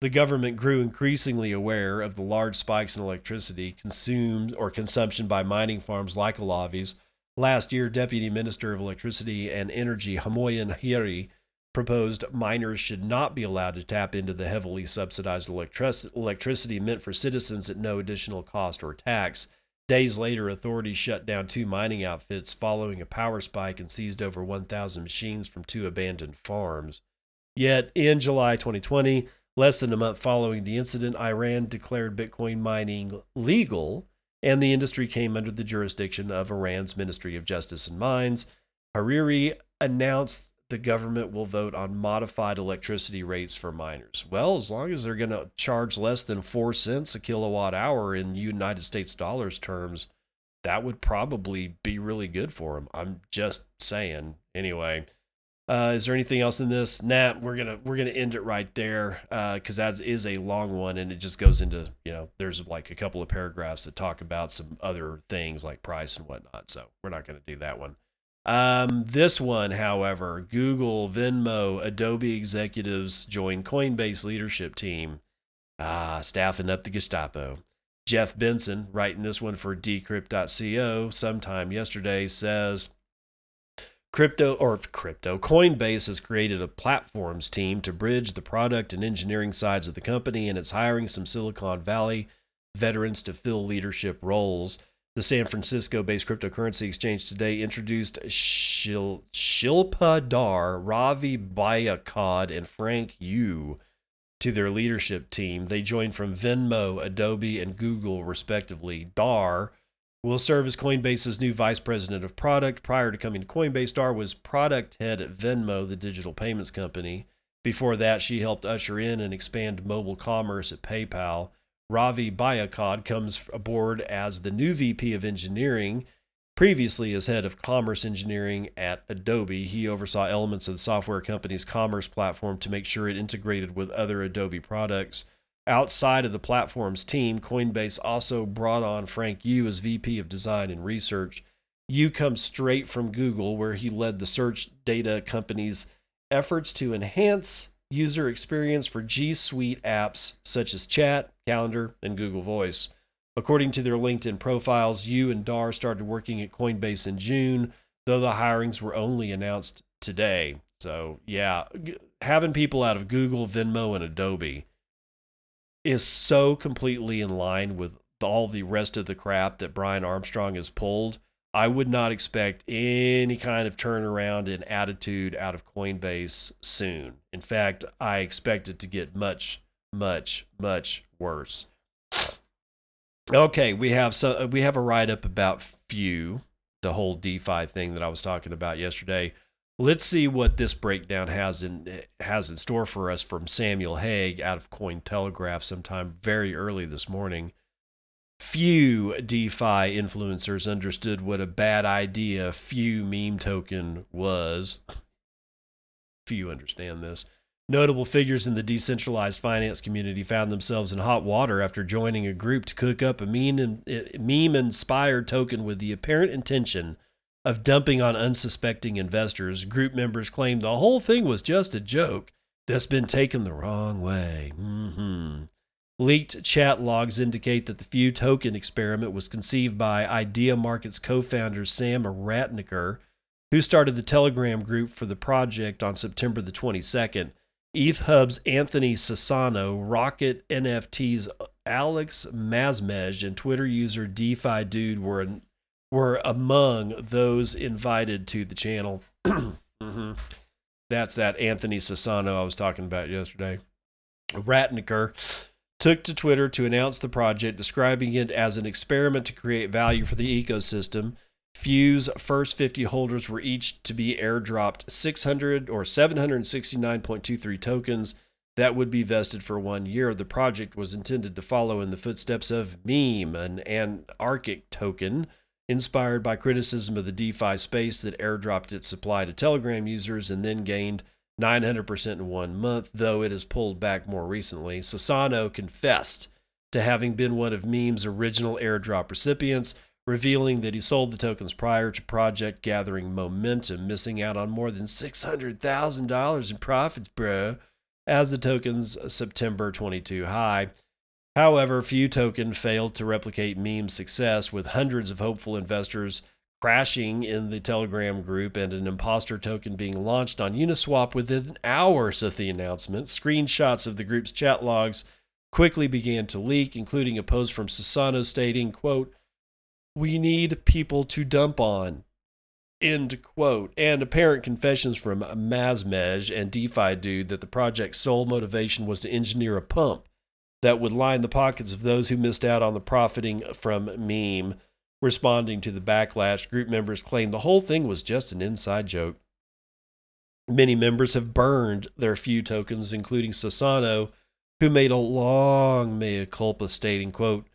The government grew increasingly aware of the large spikes in electricity consumed or consumption by mining farms like Alavi's Last year, Deputy Minister of Electricity and Energy Homayoun Haeri proposed miners should not be allowed to tap into the heavily subsidized electric- electricity meant for citizens at no additional cost or tax. Days later, authorities shut down two mining outfits following a power spike and seized over 1,000 machines from two abandoned farms. Yet, in July 2020, less than a month following the incident, Iran declared Bitcoin mining legal and the industry came under the jurisdiction of Iran's Ministry of Justice and Mines. Hariri announced the government will vote on modified electricity rates for miners. Well, as long as they're going to charge less than 4 cents a kilowatt hour in United States dollars terms, that would probably be really good for them. I'm just saying. Anyway, uh, is there anything else in this? Nah, we're gonna we're gonna end it right there because uh, that is a long one and it just goes into you know there's like a couple of paragraphs that talk about some other things like price and whatnot. So we're not gonna do that one. Um, this one, however, Google, Venmo, Adobe executives join Coinbase leadership team. Ah, staffing up the Gestapo. Jeff Benson, writing this one for Decrypt.co sometime yesterday, says Crypto or crypto Coinbase has created a platforms team to bridge the product and engineering sides of the company, and it's hiring some Silicon Valley veterans to fill leadership roles. The San Francisco based cryptocurrency exchange today introduced Shil- Shilpa Dhar, Ravi Byakod, and Frank Yoo to their leadership team. They joined from Venmo, Adobe, and Google, respectively. Dhar will serve as Coinbase's new vice president of product. Prior to coming to Coinbase, Dhar was product head at Venmo, the digital payments company. Before that, she helped usher in and expand mobile commerce at PayPal. Ravi Byakod comes aboard as the new VP of engineering. Previously, as head of commerce engineering at Adobe, he oversaw elements of the software company's commerce platform to make sure it integrated with other Adobe products. Outside of the platform's team, Coinbase also brought on Frank Yoo as VP of Design and Research. Yoo comes straight from Google, where he led the search data company's efforts to enhance user experience for G Suite apps such as Chat, Calendar, and Google Voice. According to their LinkedIn profiles, Yoo and Dhar started working at Coinbase in June, though the hirings were only announced today. So, yeah, having people out of Google, Venmo, and Adobe is so completely in line with all the rest of the crap that Brian Armstrong has pulled. I would not expect any kind of turnaround in attitude out of Coinbase soon. In fact, I expect it to get much, much, much worse. Okay, we have so we have a write up about Few, the whole DeFi thing that I was talking about yesterday. Let's see what this breakdown has in has in store for us from Samuel Haig out of Cointelegraph sometime very early this morning. Few DeFi influencers understood what a bad idea few meme token was. Few understand this. Notable figures in the decentralized finance community found themselves in hot water after joining a group to cook up a meme eh, meme inspired token with the apparent intention of dumping on unsuspecting investors. Group members claimed the whole thing was just a joke that's been taken the wrong way. Mm-hmm. Leaked chat logs indicate that the Few token experiment was conceived by Idea Markets co founder Sam Ratnakar, who started the Telegram group for the project on September the 22nd. ETH Hub's Anthony Sassano, Rocket NFT's Alex Masmej, and Twitter user DeFi Dude were were among those invited to the channel. mm-hmm. That's that Anthony Sassano I was talking about yesterday. Ratnakar took to Twitter to announce the project, describing it as an experiment to create value for the ecosystem. Few's first 50 holders were each to be airdropped 600 or 769.23 tokens that would be vested for one year. The project was intended to follow in the footsteps of Meme, an anarchic token inspired by criticism of the DeFi space that airdropped its supply to Telegram users and then gained 900% in one month, though it has pulled back more recently. Sassano confessed to having been one of Meme's original airdrop recipients revealing that he sold the tokens prior to project gathering momentum, missing out on more than $600,000 in profits, bro, as the token's September 22 high. However, Few Token failed to replicate Meme's success, with hundreds of hopeful investors crashing in the Telegram group and an imposter token being launched on Uniswap within hours of the announcement. Screenshots of the group's chat logs quickly began to leak, including a post from Sassano stating, quote, we need people to dump on. End quote. And apparent confessions from Masmej and DeFi Dude that the project's sole motivation was to engineer a pump that would line the pockets of those who missed out on the profiting from meme. Responding to the backlash, group members claimed the whole thing was just an inside joke. Many members have burned their few tokens, including Sassano, who made a long mea culpa stating, quote,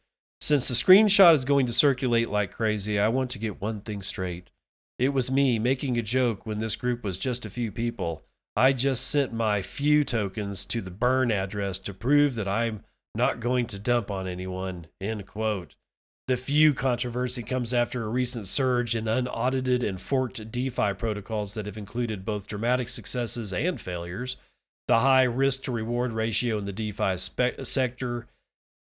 since the screenshot is going to circulate like crazy, I want to get one thing straight. It was me making a joke when this group was just a few people. I just sent my few tokens to the burn address to prove that I'm not going to dump on anyone. End quote. The few controversy comes after a recent surge in unaudited and forked DeFi protocols that have included both dramatic successes and failures. The high risk to reward ratio in the DeFi spe- sector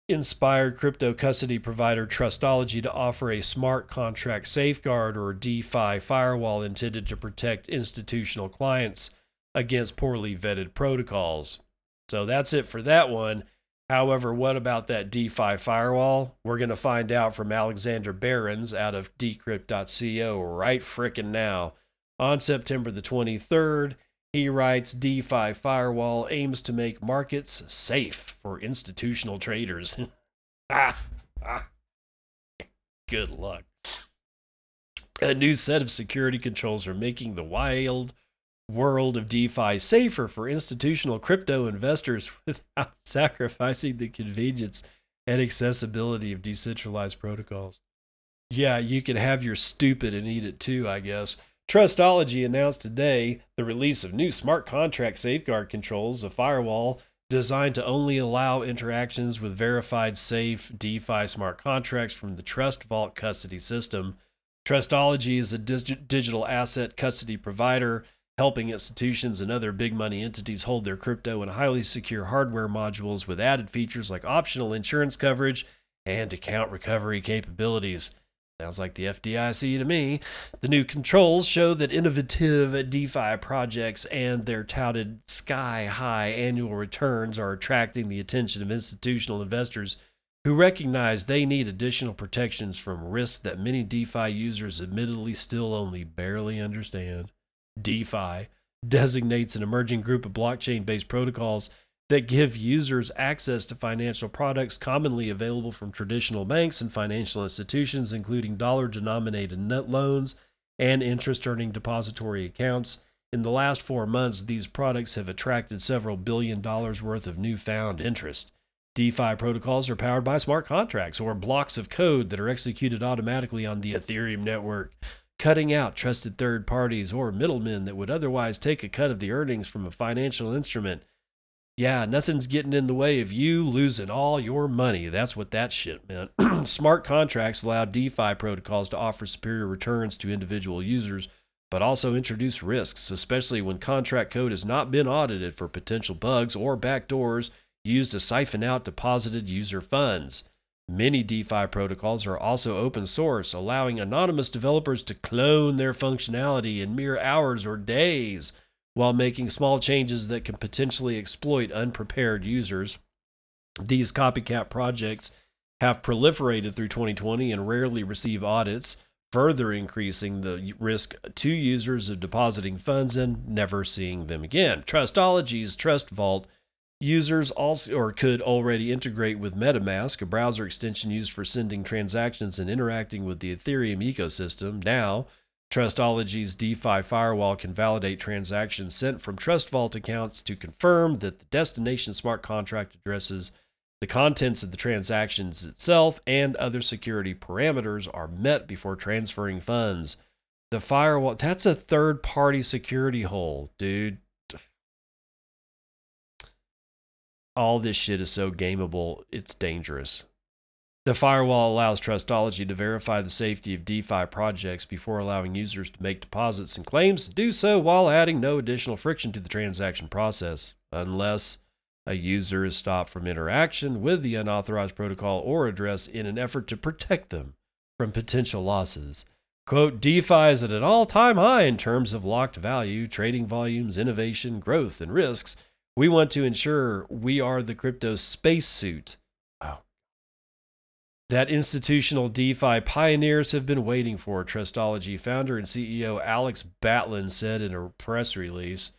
inspired crypto custody provider Trustology to offer a smart contract safeguard or DeFi firewall intended to protect institutional clients against poorly vetted protocols. So that's it for that one. However, what about that DeFi firewall? We're going to find out from Alexander Behrens out of decrypt.co right frickin' now. On September the 23rd, he writes DeFi Firewall aims to make markets safe for institutional traders. ah. Good luck. A new set of security controls are making the wild world of DeFi safer for institutional crypto investors without sacrificing the convenience and accessibility of decentralized protocols. Yeah, you can have your stupid and eat it too, I guess. Trustology announced today the release of new smart contract safeguard controls, a firewall designed to only allow interactions with verified safe DeFi smart contracts from the Trust Vault custody system. Trustology is a dig- digital asset custody provider helping institutions and other big money entities hold their crypto in highly secure hardware modules with added features like optional insurance coverage and account recovery capabilities. Sounds like the FDIC to me. The new controls show that innovative DeFi projects and their touted sky high annual returns are attracting the attention of institutional investors who recognize they need additional protections from risks that many DeFi users admittedly still only barely understand. DeFi designates an emerging group of blockchain based protocols that give users access to financial products commonly available from traditional banks and financial institutions, including dollar denominated net loans and interest earning depository accounts. In the last four months, these products have attracted several billion dollars worth of newfound interest. DeFi protocols are powered by smart contracts or blocks of code that are executed automatically on the Ethereum network, cutting out trusted third parties or middlemen that would otherwise take a cut of the earnings from a financial instrument. Yeah, nothing's getting in the way of you losing all your money. That's what that shit meant. Smart contracts allow DeFi protocols to offer superior returns to individual users, but also introduce risks, especially when contract code has not been audited for potential bugs or backdoors used to siphon out deposited user funds. Many DeFi protocols are also open source, allowing anonymous developers to clone their functionality in mere hours or days while making small changes that can potentially exploit unprepared users. These copycat projects have proliferated through 2020 and rarely receive audits, further increasing the risk to users of depositing funds and never seeing them again. Trustology's Trust Vault Users also or could already integrate with MetaMask, a browser extension used for sending transactions and interacting with the Ethereum ecosystem. Now, Trustology's DeFi firewall can validate transactions sent from Trust Vault accounts to confirm that the destination smart contract addresses, the contents of the transactions itself, and other security parameters are met before transferring funds. The firewall, that's a third party security hole, dude. All this shit is so gameable, it's dangerous. The firewall allows Trustology to verify the safety of DeFi projects before allowing users to make deposits and claims to do so while adding no additional friction to the transaction process, unless a user is stopped from interaction with the unauthorized protocol or address in an effort to protect them from potential losses. Quote, DeFi is at an all time high in terms of locked value, trading volumes, innovation, growth, and risks we want to ensure we are the crypto spacesuit. Wow. That institutional DeFi pioneers have been waiting for, Trustology founder and CEO Alex Batlin said in a press release.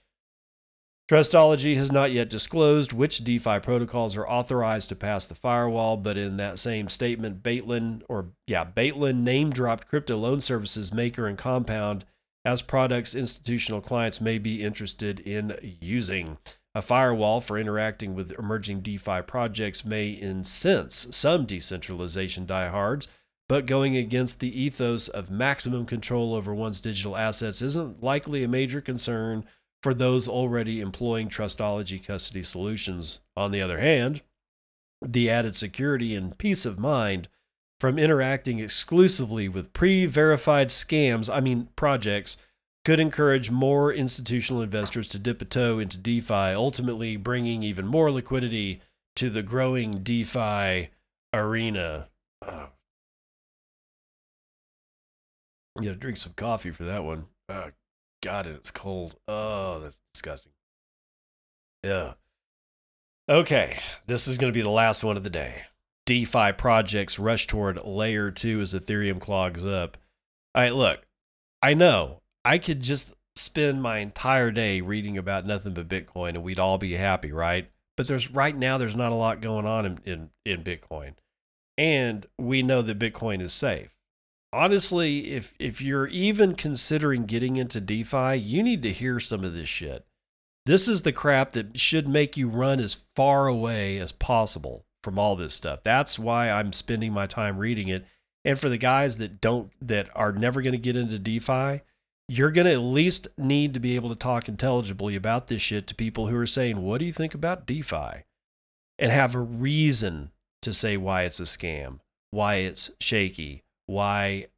Trustology has not yet disclosed which DeFi protocols are authorized to pass the firewall, but in that same statement, Baitlin, or yeah, Baitlin name dropped crypto loan services maker and compound as products institutional clients may be interested in using. A firewall for interacting with emerging DeFi projects may incense some decentralization diehards, but going against the ethos of maximum control over one's digital assets isn't likely a major concern for those already employing Trustology custody solutions. On the other hand, the added security and peace of mind from interacting exclusively with pre verified scams, I mean, projects, could encourage more institutional investors to dip a toe into DeFi, ultimately bringing even more liquidity to the growing DeFi arena. You gotta drink some coffee for that one. Oh, God, it's cold. Oh, that's disgusting. Yeah. Okay, this is going to be the last one of the day. DeFi projects rush toward layer two as Ethereum clogs up. All right, look, I know I could just spend my entire day reading about nothing but Bitcoin and we'd all be happy, right? But there's right now there's not a lot going on in, in, in Bitcoin. And we know that Bitcoin is safe. Honestly, if if you're even considering getting into DeFi, you need to hear some of this shit. This is the crap that should make you run as far away as possible from all this stuff. That's why I'm spending my time reading it. And for the guys that don't that are never going to get into DeFi, you're going to at least need to be able to talk intelligibly about this shit to people who are saying, What do you think about DeFi? And have a reason to say why it's a scam, why it's shaky, why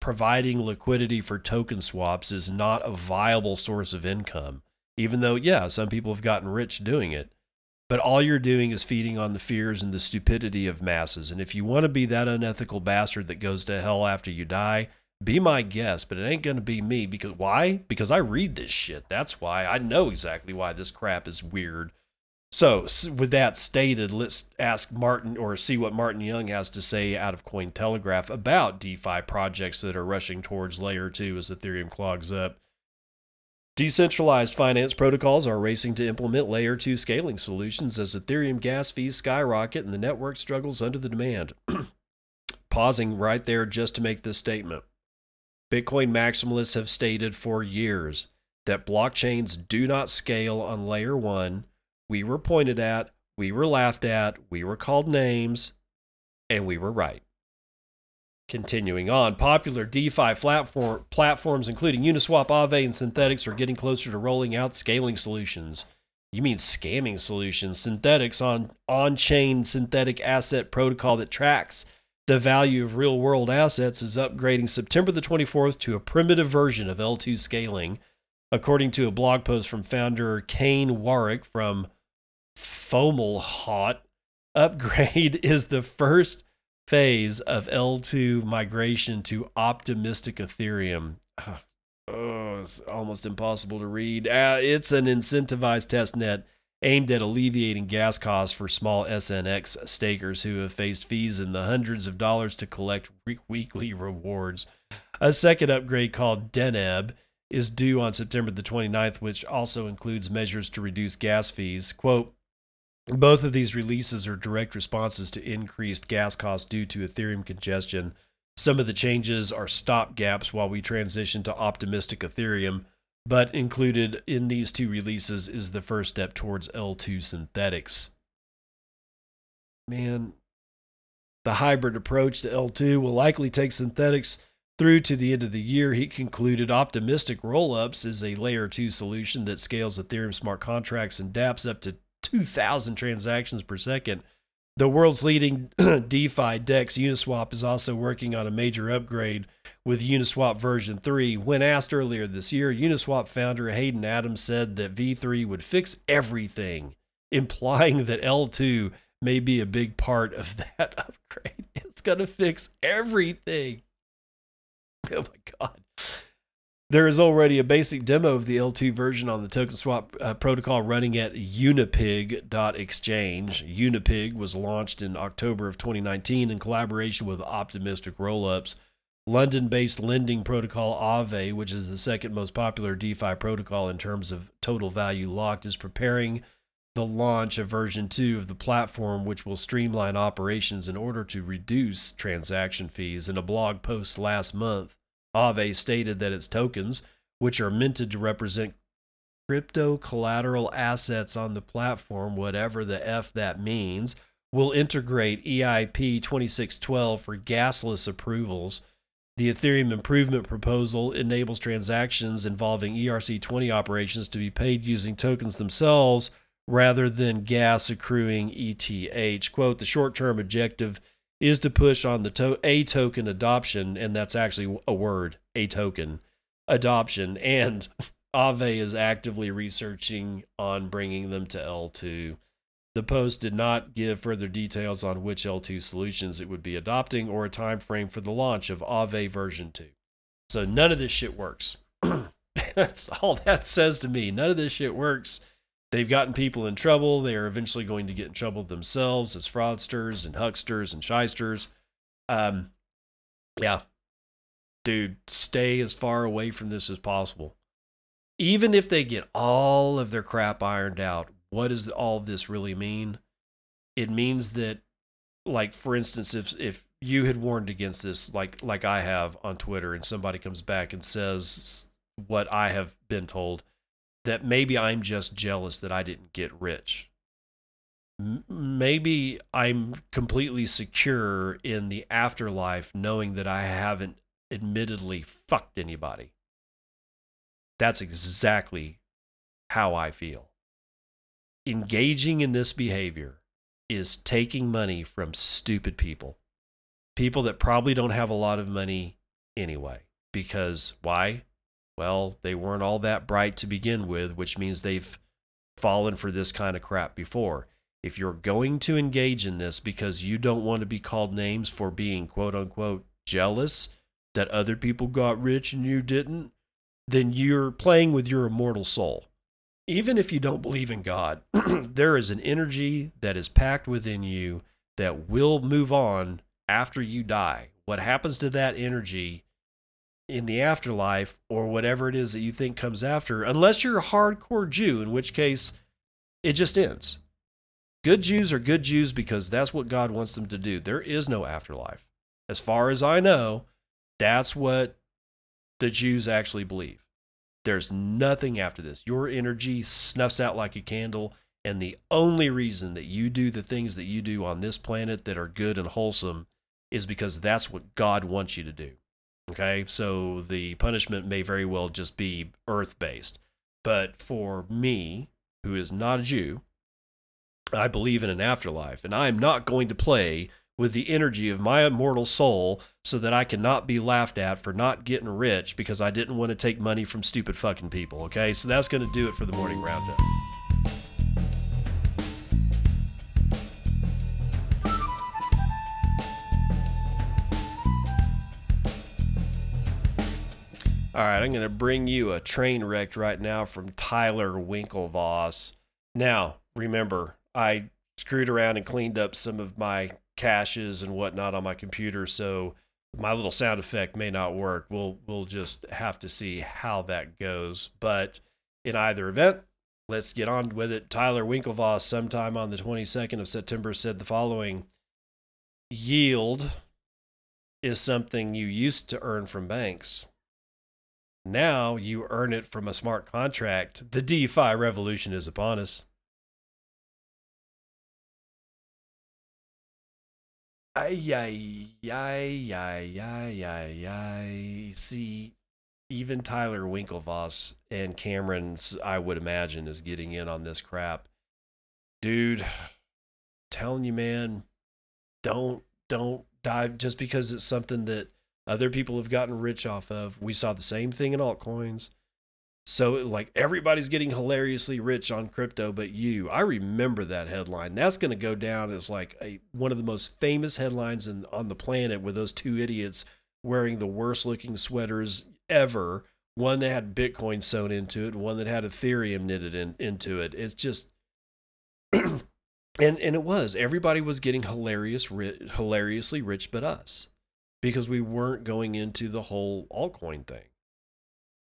providing liquidity for token swaps is not a viable source of income. Even though, yeah, some people have gotten rich doing it. But all you're doing is feeding on the fears and the stupidity of masses. And if you want to be that unethical bastard that goes to hell after you die, be my guest, but it ain't going to be me because why? Because I read this shit. That's why I know exactly why this crap is weird. So, with that stated, let's ask Martin or see what Martin Young has to say out of Cointelegraph about DeFi projects that are rushing towards layer 2 as Ethereum clogs up. Decentralized finance protocols are racing to implement layer 2 scaling solutions as Ethereum gas fees skyrocket and the network struggles under the demand. Pausing right there just to make this statement. Bitcoin maximalists have stated for years that blockchains do not scale on layer one. We were pointed at, we were laughed at, we were called names, and we were right. Continuing on, popular DeFi platform, platforms including Uniswap, Aave, and Synthetix are getting closer to rolling out scaling solutions. You mean scamming solutions? Synthetix on on-chain synthetic asset protocol that tracks the value of real-world assets is upgrading September the 24th to a primitive version of L2 scaling, according to a blog post from founder Kane Warwick from Fomalhaut. Upgrade is the first phase of L2 migration to optimistic Ethereum. Oh, it's almost impossible to read. Uh, it's an incentivized test net aimed at alleviating gas costs for small SNX stakers who have faced fees in the hundreds of dollars to collect weekly rewards. A second upgrade called Deneb is due on September the 29th, which also includes measures to reduce gas fees. Quote, both of these releases are direct responses to increased gas costs due to Ethereum congestion. Some of the changes are stop gaps while we transition to optimistic Ethereum, but included in these two releases is the first step towards L2 Synthetix. Man, the hybrid approach to L2 will likely take Synthetix through to the end of the year. He concluded optimistic rollups is a layer 2 solution that scales Ethereum smart contracts and dApps up to 2,000 transactions per second. The world's leading DeFi DEX Uniswap is also working on a major upgrade with Uniswap version 3. When asked earlier this year, Uniswap founder Hayden Adams said that V3 would fix everything, implying that L2 may be a big part of that upgrade. It's going to fix everything. Oh my God. There is already a basic demo of the L2 version on the token swap uh, protocol running at unipig.exchange. Unipig was launched in October of 2019 in collaboration with Optimistic Rollups. London based lending protocol Aave, which is the second most popular DeFi protocol in terms of total value locked, is preparing the launch of version 2 of the platform, which will streamline operations in order to reduce transaction fees. In a blog post last month, Aave stated that its tokens, which are minted to represent crypto collateral assets on the platform, whatever the F that means, will integrate EIP 2612 for gasless approvals. The Ethereum improvement proposal enables transactions involving ERC20 operations to be paid using tokens themselves rather than gas accruing ETH. Quote, the short term objective is to push on the to- a token adoption, and that's actually a word, a token adoption. And Aave is actively researching on bringing them to L2. The post did not give further details on which L2 solutions it would be adopting or a time frame for the launch of Aave version 2. So none of this shit works. That's all that says to me. None of this shit works. They've gotten people in trouble. They are eventually going to get in trouble themselves as fraudsters and hucksters and shysters. Um, yeah, dude, stay as far away from this as possible. Even if they get all of their crap ironed out, what does all this really mean? It means that, like, for instance, if if you had warned against this, like like I have on Twitter, and somebody comes back and says what I have been told that maybe I'm just jealous that I didn't get rich. Maybe I'm completely secure in the afterlife knowing that I haven't admittedly fucked anybody. That's exactly how I feel. Engaging in this behavior is taking money from stupid people. People that probably don't have a lot of money anyway. Because why? well, they weren't all that bright to begin with, which means they've fallen for this kind of crap before. If you're going to engage in this because you don't want to be called names for being quote unquote jealous that other people got rich and you didn't, then you're playing with your immortal soul. Even if you don't believe in God, there is an energy that is packed within you that will move on after you die. What happens to that energy in the afterlife or whatever it is that you think comes after, unless you're a hardcore Jew, in which case it just ends. Good Jews are good Jews because that's what God wants them to do. There is no afterlife. As far as I know, that's what the Jews actually believe. There's nothing after this. Your energy snuffs out like a candle. And the only reason that you do the things that you do on this planet that are good and wholesome is because that's what God wants you to do. Okay. So the punishment may very well just be earth based. But for me, who is not a Jew, I believe in an afterlife. And I'm not going to play with the energy of my immortal soul so that I cannot be laughed at for not getting rich because I didn't want to take money from stupid fucking people. Okay, so that's going to do it for the morning roundup. All right, I'm going to bring you a train wreck right now from Tyler Winklevoss. Now, remember, I screwed around and cleaned up some of my caches and whatnot on my computer, so my little sound effect may not work. We'll we'll just have to see how that goes. But in either event, let's get on with it. Tyler Winklevoss, sometime on the 22nd of September, said the following Yield is something you used to earn from banks. Now you earn it from a smart contract. The DeFi revolution is upon us. Ay, ay, ay, ay, ay, ay, ay. See, even Tyler Winklevoss and Cameron, I would imagine, is getting in on this crap. Dude, telling you, man, don't, don't dive just because it's something that other people have gotten rich off of. We saw the same thing in altcoins. So like everybody's getting hilariously rich on crypto, but you. I remember that headline. That's going to go down as like a one of the most famous headlines in, on the planet with those two idiots wearing the worst looking sweaters ever. One that had Bitcoin sewn into it, one that had Ethereum knitted in, into it. It's just and and it was everybody was getting hilarious hilariously rich but us because we weren't going into the whole altcoin thing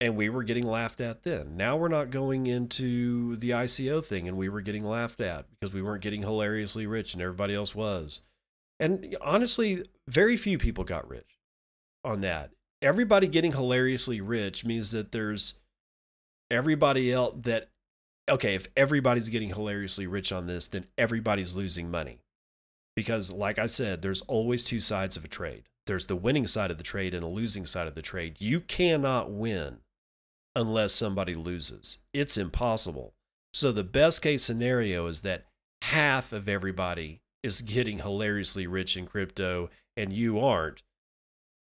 and we were getting laughed at then. Now we're not going into the ICO thing and we were getting laughed at because we weren't getting hilariously rich and everybody else was. And honestly, very few people got rich on that. Everybody getting hilariously rich means that there's everybody else that okay, if everybody's getting hilariously rich on this, then everybody's losing money. Because like I said, there's always two sides of a trade. There's the winning side of the trade and a losing side of the trade. You cannot win unless somebody loses. It's impossible. So the best case scenario is that half of everybody is getting hilariously rich in crypto and you aren't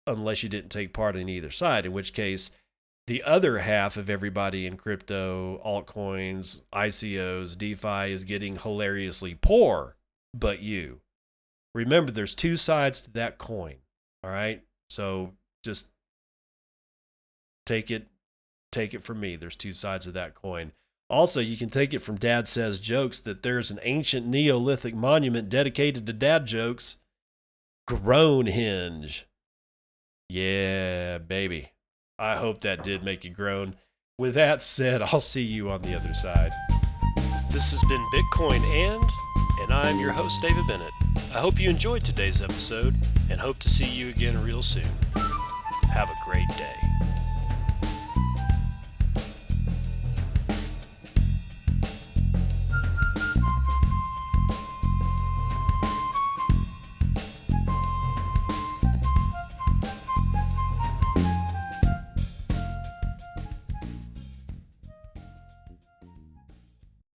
unless you didn't take part in either side in which case the other half of everybody in crypto altcoins ICOs DeFi is getting hilariously poor but you remember there's two sides to that coin all right so just take it take it from me. There's two sides of that coin. Also, you can take it from Dad Says Jokes that there's an ancient Neolithic monument dedicated to dad jokes. Groan Hinge. Yeah, baby. I hope that did make you groan. With that said, I'll see you on the other side. This has been Bitcoin and, and I'm your host, David Bennett. I hope you enjoyed today's episode and hope to see you again real soon. Have a great day.